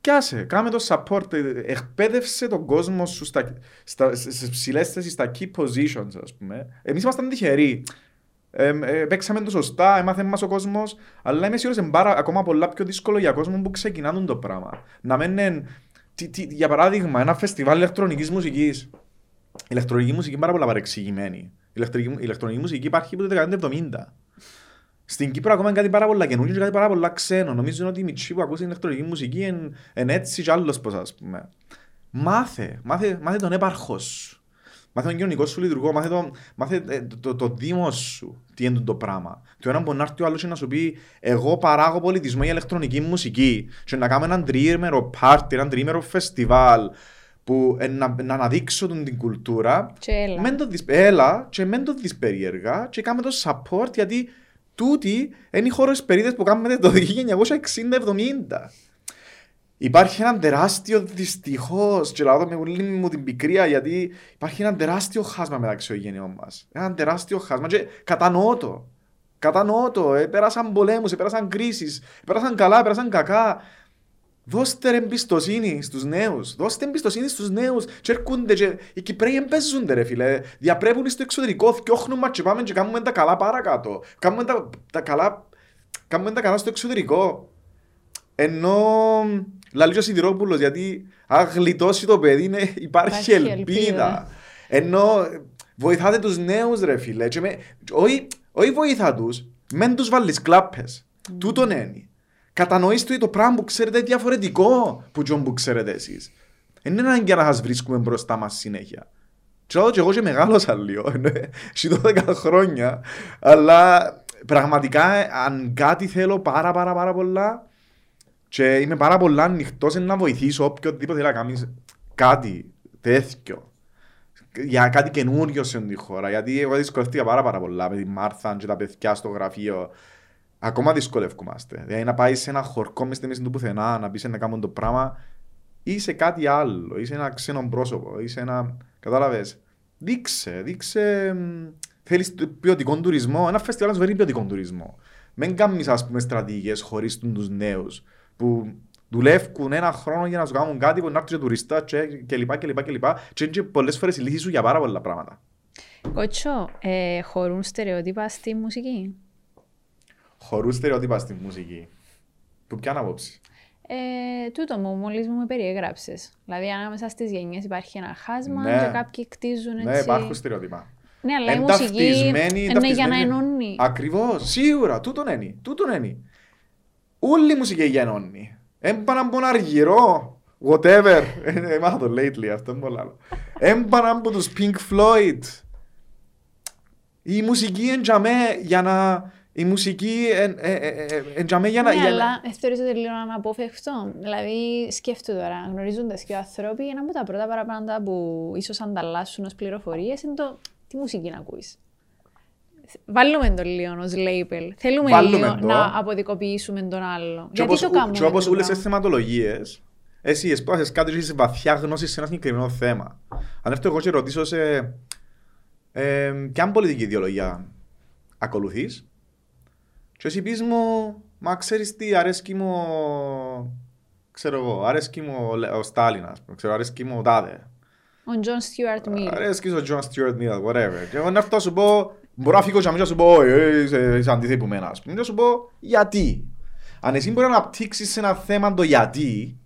Πιάσε, κάμε το support, ε, εκπαίδευσε τον κόσμο σου στα, στα, στις ψηλές θέσεις, στα key positions, ας πούμε. Εμείς ήμασταν τυχεροί. Ε, ε, παίξαμε το σωστά, έμαθε μας ο κόσμος, αλλά είμαι σίγουρος είναι πάρα, ακόμα πολλά πιο δύσκολο για κόσμο που ξεκινάνε το πράγμα. Να μένουν, τι, τι, για παράδειγμα, ένα φεστιβάλ ηλεκτρονικής μουσικής. Η ηλεκτρονική μουσική είναι πάρα πολλά παρεξηγημένη. Η ηλεκτρονική, η ηλεκτρονική μουσική υπάρχει από το 1970. Στην Κύπρο ακόμα είναι κάτι πάρα πολλά καινούργιο και κάτι πάρα πολλά ξένο. Νομίζω ότι οι μητσοί που ακούσαν ηλεκτρονική μουσική είναι, είναι έτσι κι άλλος πως ας πούμε. Μάθε, μάθε, μάθε τον έπαρχος σου. Μάθε τον κοινωνικό σου λειτουργό, μάθε, το, μάθε ε, το, το, το δήμο σου τι είναι το πράγμα. Το ένα μπορεί να έρθει ο άλλος και να σου πει εγώ παράγω πολιτισμό για ηλεκτρονική μουσική και να κάνουμε έναν τριήμερο πάρτι, έναν τριήμερο φεστιβάλ που ε, να, να αναδείξω τον την κουλτούρα Και έλα. Μεν το δεις, έλα και μεν το δεις περίεργα και κάμε το support γιατί τούτοι είναι οι χώρες περίδες που κάνουμε το 1960-70. Υπάρχει ένα τεράστιο δυστυχώς, και λέω το με όλη μου την πικρία, γιατί υπάρχει ένα τεράστιο χάσμα μεταξύ των γενιών μας. Ένα τεράστιο χάσμα. Και κατανοώ το. Κατανοώ το. Ε, πέρασαν πολέμους, ε, πέρασαν κρίσεις, πέρασαν καλά, πέρασαν κακά. Δώστε ρε εμπιστοσύνη στους νέους. Δώστε εμπιστοσύνη στους νέους. Και έρχονται και οι Κυπρέοι εμπέζονται ρε φίλε. Διαπρέπουν στο εξωτερικό, θκιόχνουν μας και πάμε και κάνουμε τα καλά παρακάτω. Κάνουμε τα, τα καλά, κάνουμε τα καλά στο εξωτερικό. Ενώ λαλεί ο Σιδηρόπουλος γιατί αν γλιτώσει το παιδί είναι, υπάρχει, Υπάρχει ελπίδα. ελπίδα. Ενώ βοηθάτε τους νέους ρε φίλε. Και με, όχι, όχι βοηθά τους, μεν τους βάλεις κλάπες. Τούτον είναι. Κατανοήστε ότι το πράγμα που ξέρετε είναι διαφορετικό που τζον που ξέρετε εσείς. Δεν είναι ανάγκη να σας βρίσκουμε μπροστά μας συνέχεια. Και λέω και εγώ και μεγάλωσα λίγο, έχει 12 χρόνια, αλλά πραγματικά αν κάτι θέλω πάρα πάρα πάρα πολλά και είμαι πάρα πολλά ανοιχτός να βοηθήσω οποιοδήποτε θέλει να κάνει κάτι τέτοιο για κάτι καινούριο σε αυτή τη χώρα. Γιατί εγώ δυσκολεύτηκα πάρα, πάρα πολλά με τη Μάρθα και τα παιδιά στο γραφείο. Ακόμα δυσκολεύκομαστε. Δηλαδή να πάει σε ένα χορκό μες στη μέση του πουθενά, να πεις να κάνουν το πράγμα, ή σε κάτι άλλο, ή σε ένα ξένο πρόσωπο, ή σε ένα. Κατάλαβες. Δείξε, δείξε. μ, Θέλεις το ποιοτικό τουρισμό. Ένα φεστιβάλ να σου φέρει ποιοτικό τουρισμό. Μην κάνεις ας πούμε στρατηγικές χωρίς τους νέους που δουλεύουν ένα χρόνο για να σου κάνουν κάτι που να έρθουν και τουριστά και, και λοιπά και λοιπά και λοιπά και είναι και πολλές φορές η λύση σου για πάρα πολλά πράγματα. Κότσο, ε, χωρούν στερεότυπα στη μουσική; Χωρούν στερεότυπα στη μουσική. Που ποια άποψη; Ε, τούτο μου, μόλις μου με περιέγραψες. Δηλαδή, ανάμεσα στις γενιές υπάρχει ένα χάσμα Ναι. και κάποιοι κτίζουν έτσι. Ναι, υπάρχουν στερεότυπα. Ναι, αλλά η Εν μουσική ταυτισμένη- είναι για να ταυτισμένη. ενώνει. Ακριβώς, σίγουρα, τούτον είναι. Τούτον είναι. Όλη η μουσική γεννώνει. Έμπανα από τον αργυρό, whatever. Ε, Έμαθα το lately, αυτό είναι πολύ άλλο. Έμπανα από τους Pink Floyd. Η μουσική είναι για μέ για να... Η μουσική είναι για μέ για να... Ναι, για να- αλλά ε, θεωρείς ότι λίγο αναπόφευκτο. Δηλαδή, σκέφτομαι τώρα, γνωρίζοντας και οι άνθρωποι, ένα από τα πρώτα παραπάνω που ίσως ανταλλάσσουν ως πληροφορίες είναι το τι μουσική να ακούεις. Βάλουμε το λίγο ως label. Θέλουμε Βάλουμε λίγο το. να αποδικοποιήσουμε τον άλλο. Και Γιατί όπως, το κάνουμε. και όπως τούτο; όλες τις θεματολογίες, εσύ εσπάσεις κάτι και έχεις βαθιά γνώση σε ένα συγκεκριμένο θέμα. Αν έρθω εγώ και ρωτήσω σε ε, ποια πολιτική ιδεολογία ακολουθείς και εσύ πεις μου, μα ξέρεις τι, αρέσκει μου, ξέρω εγώ, αρέσκει μου ο Λε- ο Στάλιν, ας πούμε, ξέρω, αρέσκει μου ο Τάδε. Ο John Stuart Mill. Αρέσκεις ο John Stuart Mill, whatever. Και εγώ να έρθω να σου πω, μπορώ να φύγω και να μην σου πω, «Ε, ε, είσαι είσαι αντίθετη που μένα, ας πούμε. Και να σου πω, γιατί. Αν εσύ μπορεί να αναπτύξεις σε ένα θέμα το γιατί,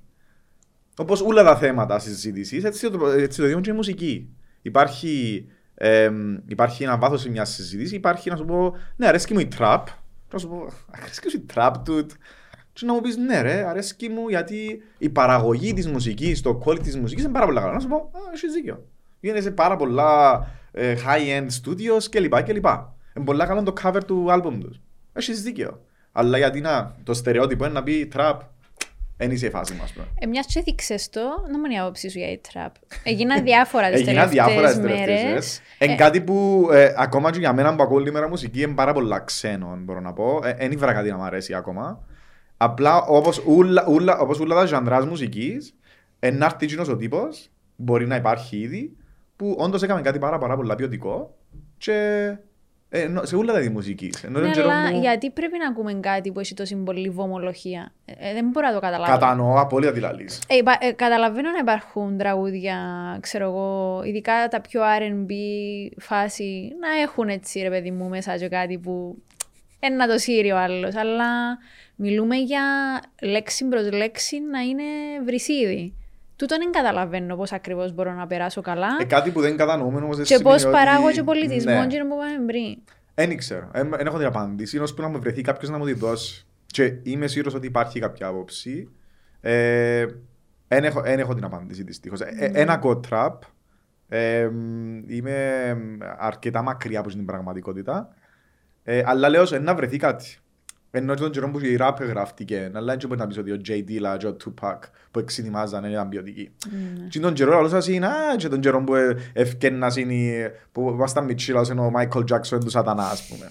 όπως όλα τα θέματα συζήτησης, έτσι το, έτσι το ίδιο και η μουσική. Υπάρχει, εμ, υπάρχει ένα βάθος σε μια συζήτηση, υπάρχει να σου πω, ναι, αρέσκει μου η τραπ. Και να σου πω, αρέσκει σου η trap, dude. Και να μου πεις, ναι ρε, αρέσκει μου γιατί η παραγωγή της μουσικής, το quality της μουσικής είναι πάρα πολύ καλό. Να σου πω, α, έχεις δίκιο. Γίνεται σε πάρα πολλά ε, high-end studios κλπ. κλπ. Είναι πολύ καλό το cover του album τους. Έχεις δίκιο. Αλλά γιατί να, το στερεότυπο είναι να πει trap, δεν είσαι η φάση μας. πούμε. Ε, μιας και έθιξες το, να μου είναι η άποψή σου για η τραπ. Έγιναν διάφορα τις Έγιναν διάφορα τις τελευταίες τελευταίες μέρες. μέρες. Είναι κάτι που ε, ακόμα και για μένα που ακούω όλη μέρα μουσική είναι πάρα πολλά ξένο, μπορώ να πω. Δεν ήβρα κάτι να μου αρέσει ακόμα. Απλά όπως ούλα, ούλα, όπως ούλα τα ζαντράς μουσικής, να έρθει εκείνος ο τύπος, μπορεί να υπάρχει ήδη, που όντως έκαμε κάτι πάρα, πάρα πολλά ποιοτικό και ε, ενώ- σε όλα τα είδη μουσικής. Ενώ Ναι, τον καιρό αλλά μου γιατί πρέπει να ακούμε κάτι που έχει τόση πολύ βομολογία; Ε, ε, δεν μπορώ να το καταλάβω. Κατανοώ απόλυτα τι λαλείς. Ε, υπα- ε, καταλαβαίνω να υπάρχουν τραγούδια, ξέρω εγώ, ειδικά τα πιο R&B φάση, να έχουν έτσι ρε παιδί μου μέσα και κάτι που είναι να το σύρει ο άλλος, αλλά μιλούμε για λέξη προς λέξη να είναι βρυσίδι. Τούτο δεν καταλαβαίνω πώς ακριβώς μπορώ να περάσω καλά Ε, κάτι που δεν κατανοούμε όμως δεν και πώς σημαίνει ότι- παράγω και πολιτισμό Ναι. και να που πάμε πριν. Δεν ξέρω. Δεν έχω την απάντηση. Είναι ώσπου να μου βρεθεί κάποιος να μου τη δώσει. Και είμαι σίγουρος ότι υπάρχει κάποια άποψη. Ε, δεν έχω, εν έχω την απάντηση δυστυχώς. Ένα κοτραπ. Ε, είμαι αρκετά μακριά από την πραγματικότητα. Ε, αλλά λέω σε να βρεθεί κάτι. Ενώ και τον καιρό που η ράπ γράφτηκε, αλλά δεν μπορεί να πεις ότι ο J. Dilla και ο Tupac που εξυνημάζαν δεν ήταν ποιοτικοί. Και τον καιρό άλλο σας είναι, α, και τον καιρό που ε, ευκαινάς είναι, που ήμασταν μητσίλας είναι ο Michael Jackson του σατανά, ας πούμε.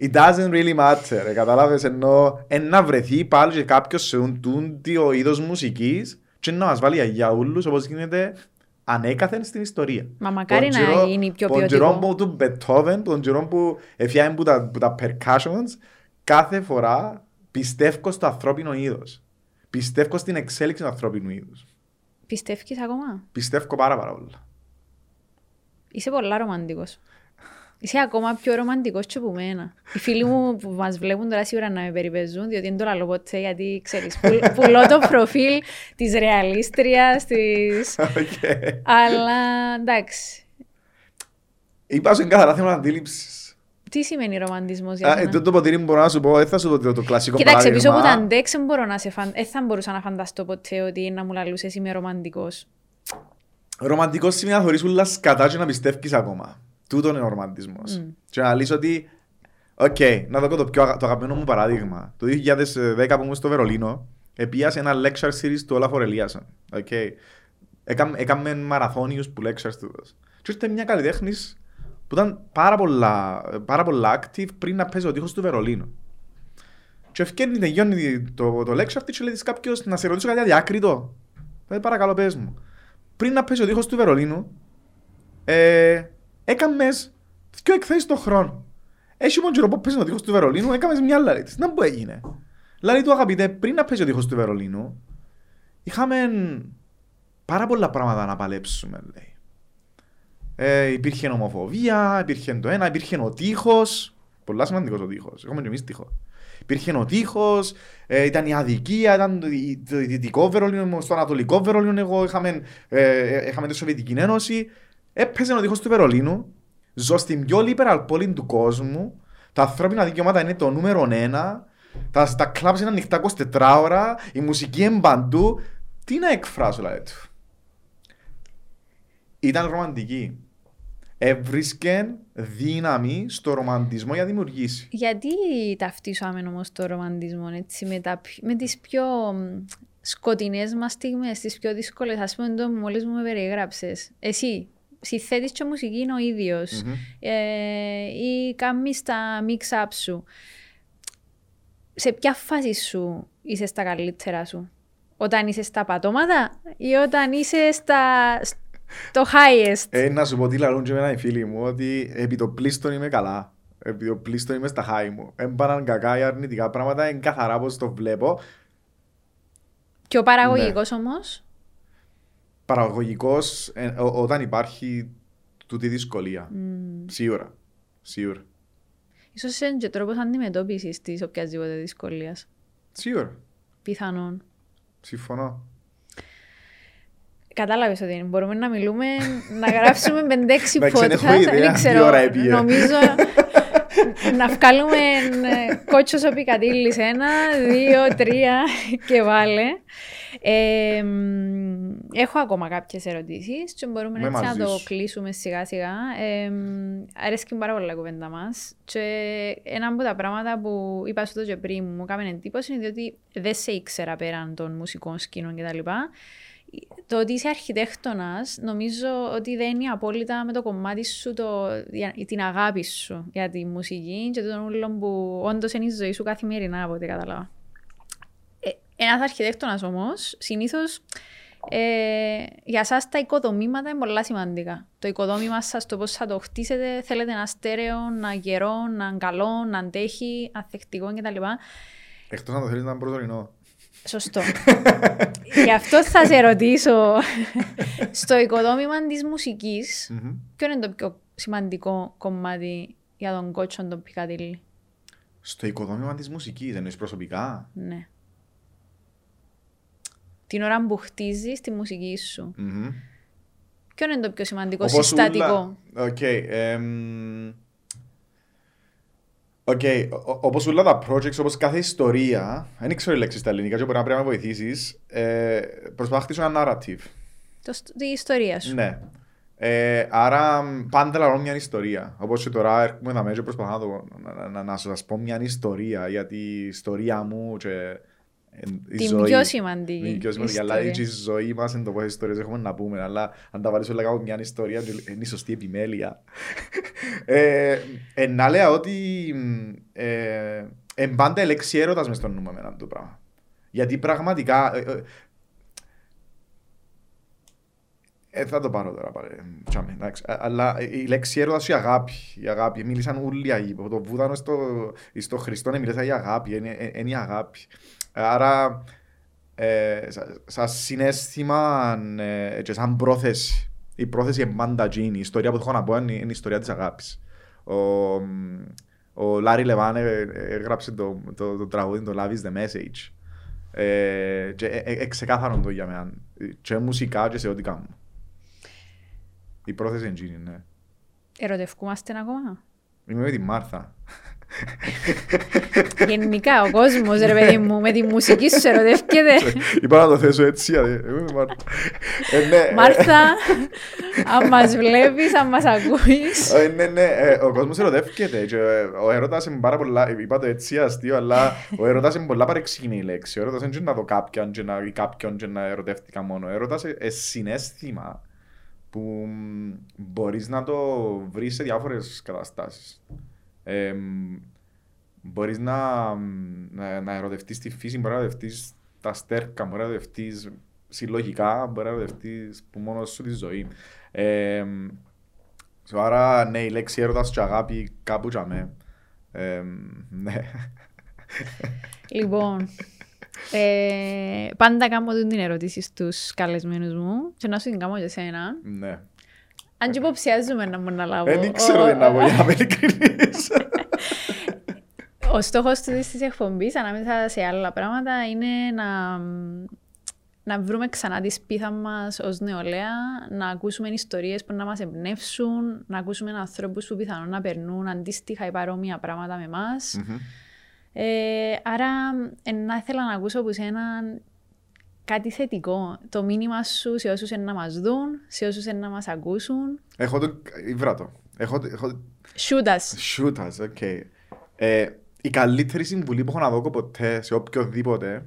It doesn't really matter, ε, καταλάβες, ενώ εν να βρεθεί πάλι και κάποιος σε τούντιο είδος μουσικής και να μας βάλει για ούλους όπως γίνεται ανέκαθεν στην ιστορία. Μα μακάρι Τον να καιρό- γίνει πιο Τον ποιοτικό. καιρό που του Beethoven, τον καιρό που έφτιανε που τα, που τα percussions, κάθε φορά πιστεύω στο ανθρώπινο είδος. Πιστεύω στην εξέλιξη του ανθρώπινου είδους. Πιστεύεις ακόμα; Πιστεύω πάρα πάρα πολλά. Είσαι πολλά ρομαντικός. Είσαι ακόμα πιο ρομαντικός και από μένα. Οι φίλοι μου που μας βλέπουν τώρα σίγουρα να με περιπέζουν, διότι δεν το λέω ποτέ, γιατί ξέρεις, πουλ- πουλώ το προφίλ της ρεαλίστριας, της... Οκ. Αλλά εντάξει. Είπα σου είναι καθαρά θέμα αντίληψης. Τι σημαίνει ρομαντισμός για Α, ε, σένα; Το το ποτήρι μπορώ να σου πω, δεν θα σου δω το κλασικό Κοιτάξτε, πίσω από τα παράδειγμα. αντέξ δεν μπορώ να σε φαν... δεν θα μπορούσα να φανταστώ ποτέ ότι να μου λαλούσες είμαι ρομαντικός. Ρομαντικός σημαίνει να θεωρείς ούλα σκατά και να πιστεύεις ακόμα. Τούτο είναι ο ρομαντισμός. Και να λύσω ότι, οκ, να δω το πιο αγα- το αγαπημένο μου παράδειγμα. Το 2010 που ήμουν στο Βερολίνο, επίασε ένα lecture series του Όλαφο Ρελίασον. Οκ. Έκαμε, έκαμε μαραθώνιους που lectures του. Και ήρθε μια καλλιτέχνης που ήταν πάρα πολλά, πάρα πολλά active πριν να παίζει ο τείχος του Βερολίνου. Και ευκαιρνεί, τελειώνει το, το lecture αυτή και λέει της κάποιος να σε ρωτήσω κάτι αδιάκριτο. Ε, παρακαλώ πες μου. Πριν να παίζει ο τείχος του Βερολίνου, ε, έκαμες δυο εκθέσεις το χρόνο. Έχει μόνο καιρό που παίζει ο τείχος του Βερολίνου, έκαμες μια άλλη της. Να που έγινε. Λάλη του αγαπητέ, πριν να παίζει ο τείχος του Βερολίνου, είχαμε πάρα πολλά πράγματα να παλέψουμε, λέει. Ε, υπήρχε ομοφοβία, υπήρχε το ένα, υπήρχε ο τείχος. Πολλά σημαντικός ο τείχος. Έχουμε και εμείς τείχο. Υπήρχε ο τείχος, ε, ήταν η αδικία, ήταν το, το δυτικό Βερολίνο, στο ανατολικό Βερολίνο εγώ είχαμε, ε, είχαμε τη Σοβιετική Ένωση. Έπαιζε ο τείχος του Βερολίνου. Ζω στην πιο liberal πόλη του κόσμου. Τα ανθρώπινα δικαιώματα είναι το νούμερο ένα. Τα, τα κλαμπς είναι ανοιχτά 24 ώρα. Η μουσική είναι παντού. Τι να εκφράσω δηλαδή του. Ήταν ρομαντική. Έβρισκε δύναμη στο ρομαντισμό για να δημιουργήσει. Γιατί ταυτίσαμε όμως το ρομαντισμό έτσι, με, τα, με τις πιο σκοτεινές μας στιγμές, τις πιο δύσκολες, ας πούμε το μόλις μου με περιγράψες. Εσύ, συθέτεις και μουσική είναι ο ίδιος mm-hmm. ε, ή κάνεις τα mix-up σου. Σε ποια φάση σου είσαι στα καλύτερα σου; Όταν είσαι στα πατώματα ή όταν είσαι στα, το highest. Ε, να σου πω τι λαλούν και εμένα οι φίλοι μου, ότι επί το πλήστον είμαι καλά. Επί το πλήστον είμαι στα high μου. Έμπαναν κακά ή αρνητικά πράγματα, είναι καθαρά πως το βλέπω. Και ο παραγωγικός ναι. όμως; Παραγωγικός ε, όταν υπάρχει τούτη δυσκολία. Mm. Σίγουρα. Σίγουρα. Ίσως είναι και τρόπος αντιμετώπισης της οποιασδήποτε δυσκολίας. Σίγουρα. Πιθανόν. Συμφωνώ. Κατάλαβες ότι μπορούμε να μιλούμε, να γράψουμε 5-6 podcast. Δεν ξέρω, νομίζω να βγάλουμε ε, κότσος ο πικατήλης ένα, δύο, τρία και βάλε. Ε, έχω ακόμα κάποιες ερωτήσεις και μπορούμε έτσι να το κλείσουμε σιγά σιγά. Ε, αρέσκει πάρα πολύ η κουβέντα μας. Και ένα από τα πράγματα που είπα στο και πριν μου έκανε εντύπωση είναι ότι δεν σε ήξερα πέραν των μουσικών σκήνων κτλ το ότι είσαι αρχιτέκτονας νομίζω ότι δεν είναι απόλυτα με το κομμάτι σου, το, την αγάπη σου για τη μουσική και τον ούλο που όντως είναι η ζωή σου καθημερινά από ό,τι κατάλαβα. Ε, ένας αρχιτέκτονας όμως συνήθως ε, για εσά τα οικοδομήματα είναι πολλά σημαντικά. Το οικοδόμημα σας, το πώς θα το χτίσετε, θέλετε ένα στέρεο, να γερό, να καλό, να αντέχει, ανθεκτικό κτλ. Εκτός να το θέλεις να είναι προσωρινό. Σωστό. Γι' αυτό θα σε ρωτήσω. Στο οικοδόμημα της μουσικής, ποιο είναι το πιο σημαντικό κομμάτι για τον κότσο τον Πικαδίλη. Στο οικοδόμημα της μουσικής, δεν είναι προσωπικά; Ναι. Την ώρα που χτίζεις τη μουσική σου. Ποιο είναι το πιο σημαντικό συστατικό; OK. OK, okay, όπως όλα τα projects, όπως κάθε ιστορία, δεν ξέρω οι λέξεις στα ελληνικά, και μπορεί να πρέπει να βοηθήσεις. Ε, προσπαθώ να χτίσω ένα narrative. Το, η ιστορία σου. Ναι. Ε, άρα πάντα λέω μια ιστορία. Όπως και τώρα έρχομαι να μέσα προσπαθώ να, να, να, να σας πω μια ιστορία για τη ιστορία μου και την ζωή, πιο σημαντική. Την πιο σημαντική. Αλλά η ζωή μας είναι το πόσε ιστορίες έχουμε να πούμε. Αλλά αν τα βάλεις όλα κάπου μια ιστορία, είναι η σωστή επιμέλεια. ε, ε, να λέω ότι ε, ε, πάντα η λέξη έρωτας μες στον νου με το πράγμα. Γιατί πραγματικά. Ε, ε, ε, θα το πάρω τώρα πάλι. Αλλά η λέξη έρωτας η αγάπη. Η αγάπη. Μίλησαν όλοι. Το βούδανο στο, στο Χριστό μίλησαν για αγάπη. Είναι, είναι η αγάπη. Άρα, ε, σαν συνέστημα ε, και σαν πρόθεση, η πρόθεση είναι πάντα γίνει. Η ιστορία που έχω να πω είναι, είναι η ιστορία της αγάπης. Ο, ο Λάρι Λεβάν έγραψε το, το, το, τραγούδι το Love is the message. Ε, και ε, ε, ξεκάθαρον το για μένα. Και μουσικά και σε ό,τι κάνω. Η πρόθεση είναι γίνει, ναι. Ερωτευκούμαστε ακόμα; Είμαι με τη Μάρθα. Γενικά ο κόσμος, ρε παιδί μου, με τη μουσική σου ερωτεύκεται. Είπα να το θέσω έτσι, εγώ είμαι Μάρθα. Ε, ναι, ε. Μάρθα, αν μας βλέπεις, αν μας ακούεις. Ε, ναι, ναι, ο κόσμος ερωτεύκεται. Ο έρωτας είναι πάρα πολλά. Είπα το έτσι αστείο, αλλά ο έρωτας είναι πολλά παρεξηγημένη λέξη. Ο έρωτας δεν είναι να δω κάποιον ή κάποιον και να ερωτεύτηκα μόνο. Ο έρωτας είναι συνέστημα που μπορείς να το βρεις σε διάφορες καταστάσεις. Ε, μπορείς να, να, να ερωτευτείς τη φύση, μπορεί να ερωτευτείς τα στέρκα, μπορεί να ερωτευτείς συλλογικά, μπορεί να ερωτευτείς που μόνος σου τη ζωή. Ε, άρα, ναι, η λέξη έρωτας και αγάπη κάπου για με. Ε, ναι. Λοιπόν, ε, πάντα κάνω την ερώτηση στους καλεσμένους μου και να σου την κάνω για σένα. Ναι. Αν και υποψιάζομαι να μου αναλάβω. Δεν ξέρω τι να πω για να είμαι ειλικρινής. Ο στόχος του της εκπομπής, ανάμεσα σε άλλα πράγματα, είναι να, να βρούμε ξανά τη σπίθα μας ως νεολαία, να ακούσουμε ιστορίες που να μας εμπνεύσουν, να ακούσουμε ανθρώπους που πιθανόν να περνούν αντίστοιχα ή παρόμοια πράγματα με εμάς. Ε, άρα, ε, να ήθελα να ακούσω από σένα κάτι θετικό. Το μήνυμα σου σε όσους είναι να μας δουν, σε όσους είναι να μας ακούσουν. Έχω το... Ήβρα Έχω... έχω... Shoot us. Shoot us, okay. Ε, η καλύτερη συμβουλή που έχω να δω ποτέ σε οποιοδήποτε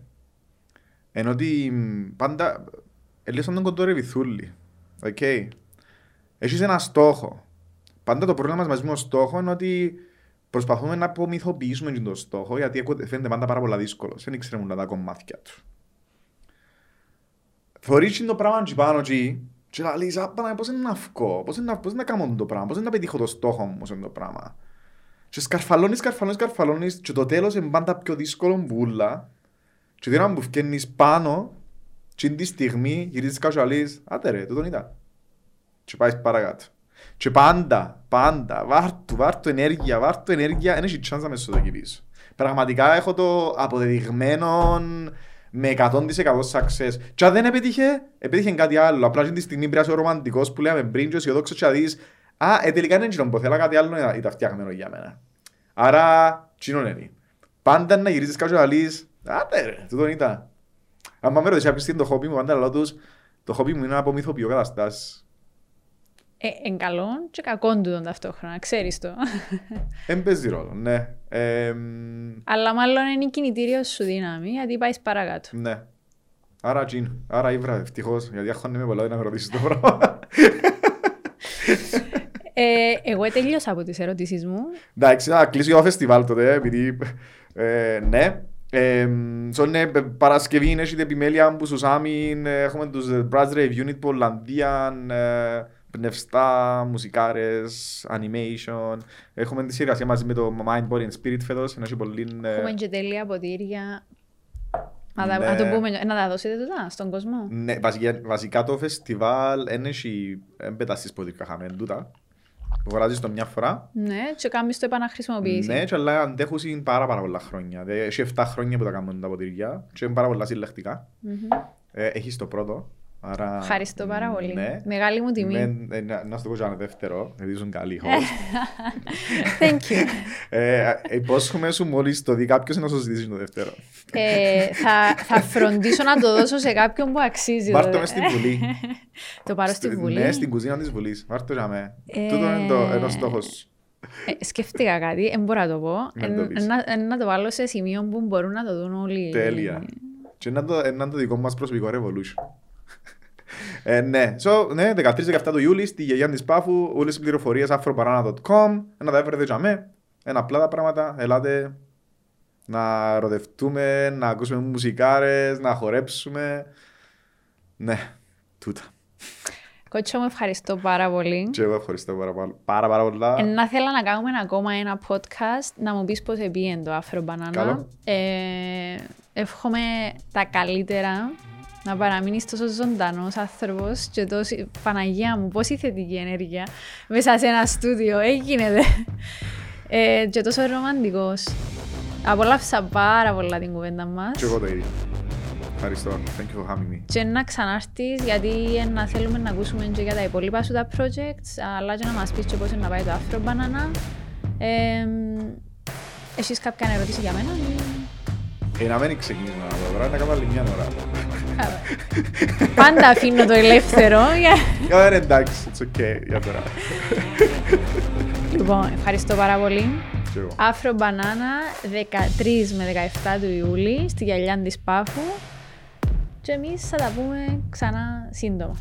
είναι ότι πάντα ελίσσον τον κοντόρε βυθούλη. Okay. Έχεις ένα στόχο. Πάντα το πρόβλημα μας μαζί με τον στόχο είναι ότι προσπαθούμε να απομυθοποιήσουμε τον στόχο γιατί φαίνεται πάντα πάρα πολύ δύσκολος. Δεν ήξερε τα κομμάτια του. Θωρείς το πράγμα και πάνω και και λαλείς, απάνα, πώς είναι να βγω, πώς είναι να κάνω το πράγμα, πώς είναι να πετύχω το στόχο μου σε το πράγμα. Και σκαρφαλώνεις, σκαρφαλώνεις, σκαρφαλώνεις και το τέλος είναι πάντα πιο δύσκολο βούλα και την ώρα που φκένεις πάνω και τη στιγμή γυρίζεις κάτω και λαλείς, άτε ρε, τούτον ήταν. Και πάεις παρακάτω. Και πάντα, πάντα, βάρτου, βάρτου ενέργεια, βάρτου ενέργεια, δεν έχει chance να με σωτοκυπήσω. Πραγματικά έχω το αποδεδειγμένο με 100% success. Και αν δεν επέτυχε, επέτυχε κάτι άλλο. Απλά αυτή τη στιγμή πρέπει να είσαι ρομαντικός που λέμε πριν και αισιοδόξο και να δεις «Α, ε, τελικά δεν είναι που θέλω κάτι άλλο ήταν φτιάχμενο για μένα». Άρα, τσίνον είναι. Πάντα να γυρίζεις κάτω και να λύσεις «Άτε ρε, τούτο ήταν». Αν με ρωτήσεις ποιος είναι το χόμπι μου, πάντα λέω τους το χόμπι μου είναι να απομυθοποιώ καταστάσεις. Ε, εν καλό και κακό του τον ταυτόχρονα, ξέρεις το. Εν παίζει ρόλο, ναι. Ε, Αλλά μάλλον είναι η κινητήριος σου δύναμη, γιατί πάεις παρακάτω. Ναι. Άρα τζιν, άρα ήβρα ευτυχώς, γιατί έχω με πολλά να ρωτήσεις το πράγμα. ε, εγώ τελείωσα από τις ερωτήσεις μου. Εντάξει, να κλείσω το φεστιβάλ τότε, επειδή ε, ναι. Ε, ναι, Παρασκευή είναι την επιμέλεια που στους Άμιν, έχουμε τους Brass Rave Unit που Ολλανδία, ε, πνευστά, μουσικάρες, animation. Έχουμε τη συνεργασία μαζί με το Mind, Body and Spirit φέτος. Πολύ, Έχουμε και τέλεια ποτήρια. Να, ναι. να, το πούμε, να τα δώσετε τούτα στον κόσμο. Ναι, βασικά, βασικά το φεστιβάλ δεν έχει εμπετάσεις ποτήρια χαμέν τούτα. Αγοράζεις το μια φορά. Ναι, και κάνεις το επαναχρησιμοποιήσει. Ναι, και αλλά αντέχουν πάρα πάρα πολλά χρόνια. Έχει 7 χρόνια που τα κάνουμε τα ποτήρια και είναι πάρα πολλά συλλεκτικά. Mm-hmm. Ε, έχεις το πρώτο, Άρα, Ευχαριστώ πάρα πολύ. Ναι. Μεγάλη μου τιμή. Ναι, να, να σου πω ένα δεύτερο, γιατί ήσουν καλή Thank you. ε, υπόσχομαι σου μόλις το δει κάποιος να σου ζητήσει το δεύτερο. ε, θα, θα φροντίσω να το δώσω σε κάποιον που αξίζει. Βάρ' το μες στην Βουλή. το πάρω στη Βουλή. Ναι, στην κουζίνα της Βουλής. Βάρ' το για με. Ε... Τούτο είναι το, ένα στόχος. Ε, σκέφτηκα κάτι, δεν μπορώ να το πω. να, το βάλω σε σημείο που μπορούν να το δουν όλοι. Τέλεια. Και να το, να το δικό μας προσωπικό revolution. Ε, ναι, so, ναι 13-17 του Ιούλη στη Γεγιά της Πάφου, όλες οι πληροφορίες afrobanana.com, να τα έβρετε για με, ένα απλά τα πράγματα, ελάτε να ροδευτούμε, να ακούσουμε μουσικάρες, να χορέψουμε. Ναι, τούτα. Κότσο μου ευχαριστώ πάρα πολύ. Και εγώ ευχαριστώ πάρα, πάρα, πάρα πολλά. Ε, να θέλω να κάνουμε ακόμα ένα podcast, να μου πεις πώς επίεν το Afro Banana. Ε, εύχομαι τα καλύτερα να παραμείνεις τόσο ζωντανός άνθρωπος και τόσο. Παναγία μου, πόση θετική ενέργεια μέσα σε ένα στούντιο έγινε. Δε. Ε, και τόσο ρομαντικός. Απολαύσα πάρα πολλά την κουβέντα μας. Και εγώ το ίδιο. Ευχαριστώ. Thank you for having me. Και να ξανάρθεις, γιατί να θέλουμε να ακούσουμε και για τα υπόλοιπα σου τα projects, αλλά και να μας πεις και πώς είναι να πάει το Afro Banana. Ε, έχεις κάποια ερώτηση για μένα; Ε, να μην ξεκινήσουμε να το να κάνω άλλη μια ώρα. Πάντα αφήνω το ελεύθερο. Για εντάξει, it's okay για τώρα. Λοιπόν, ευχαριστώ πάρα πολύ. Afro Banana 13 με 17 του Ιούλη στη γυαλιά της Πάφου και εμείς θα τα πούμε ξανά σύντομα.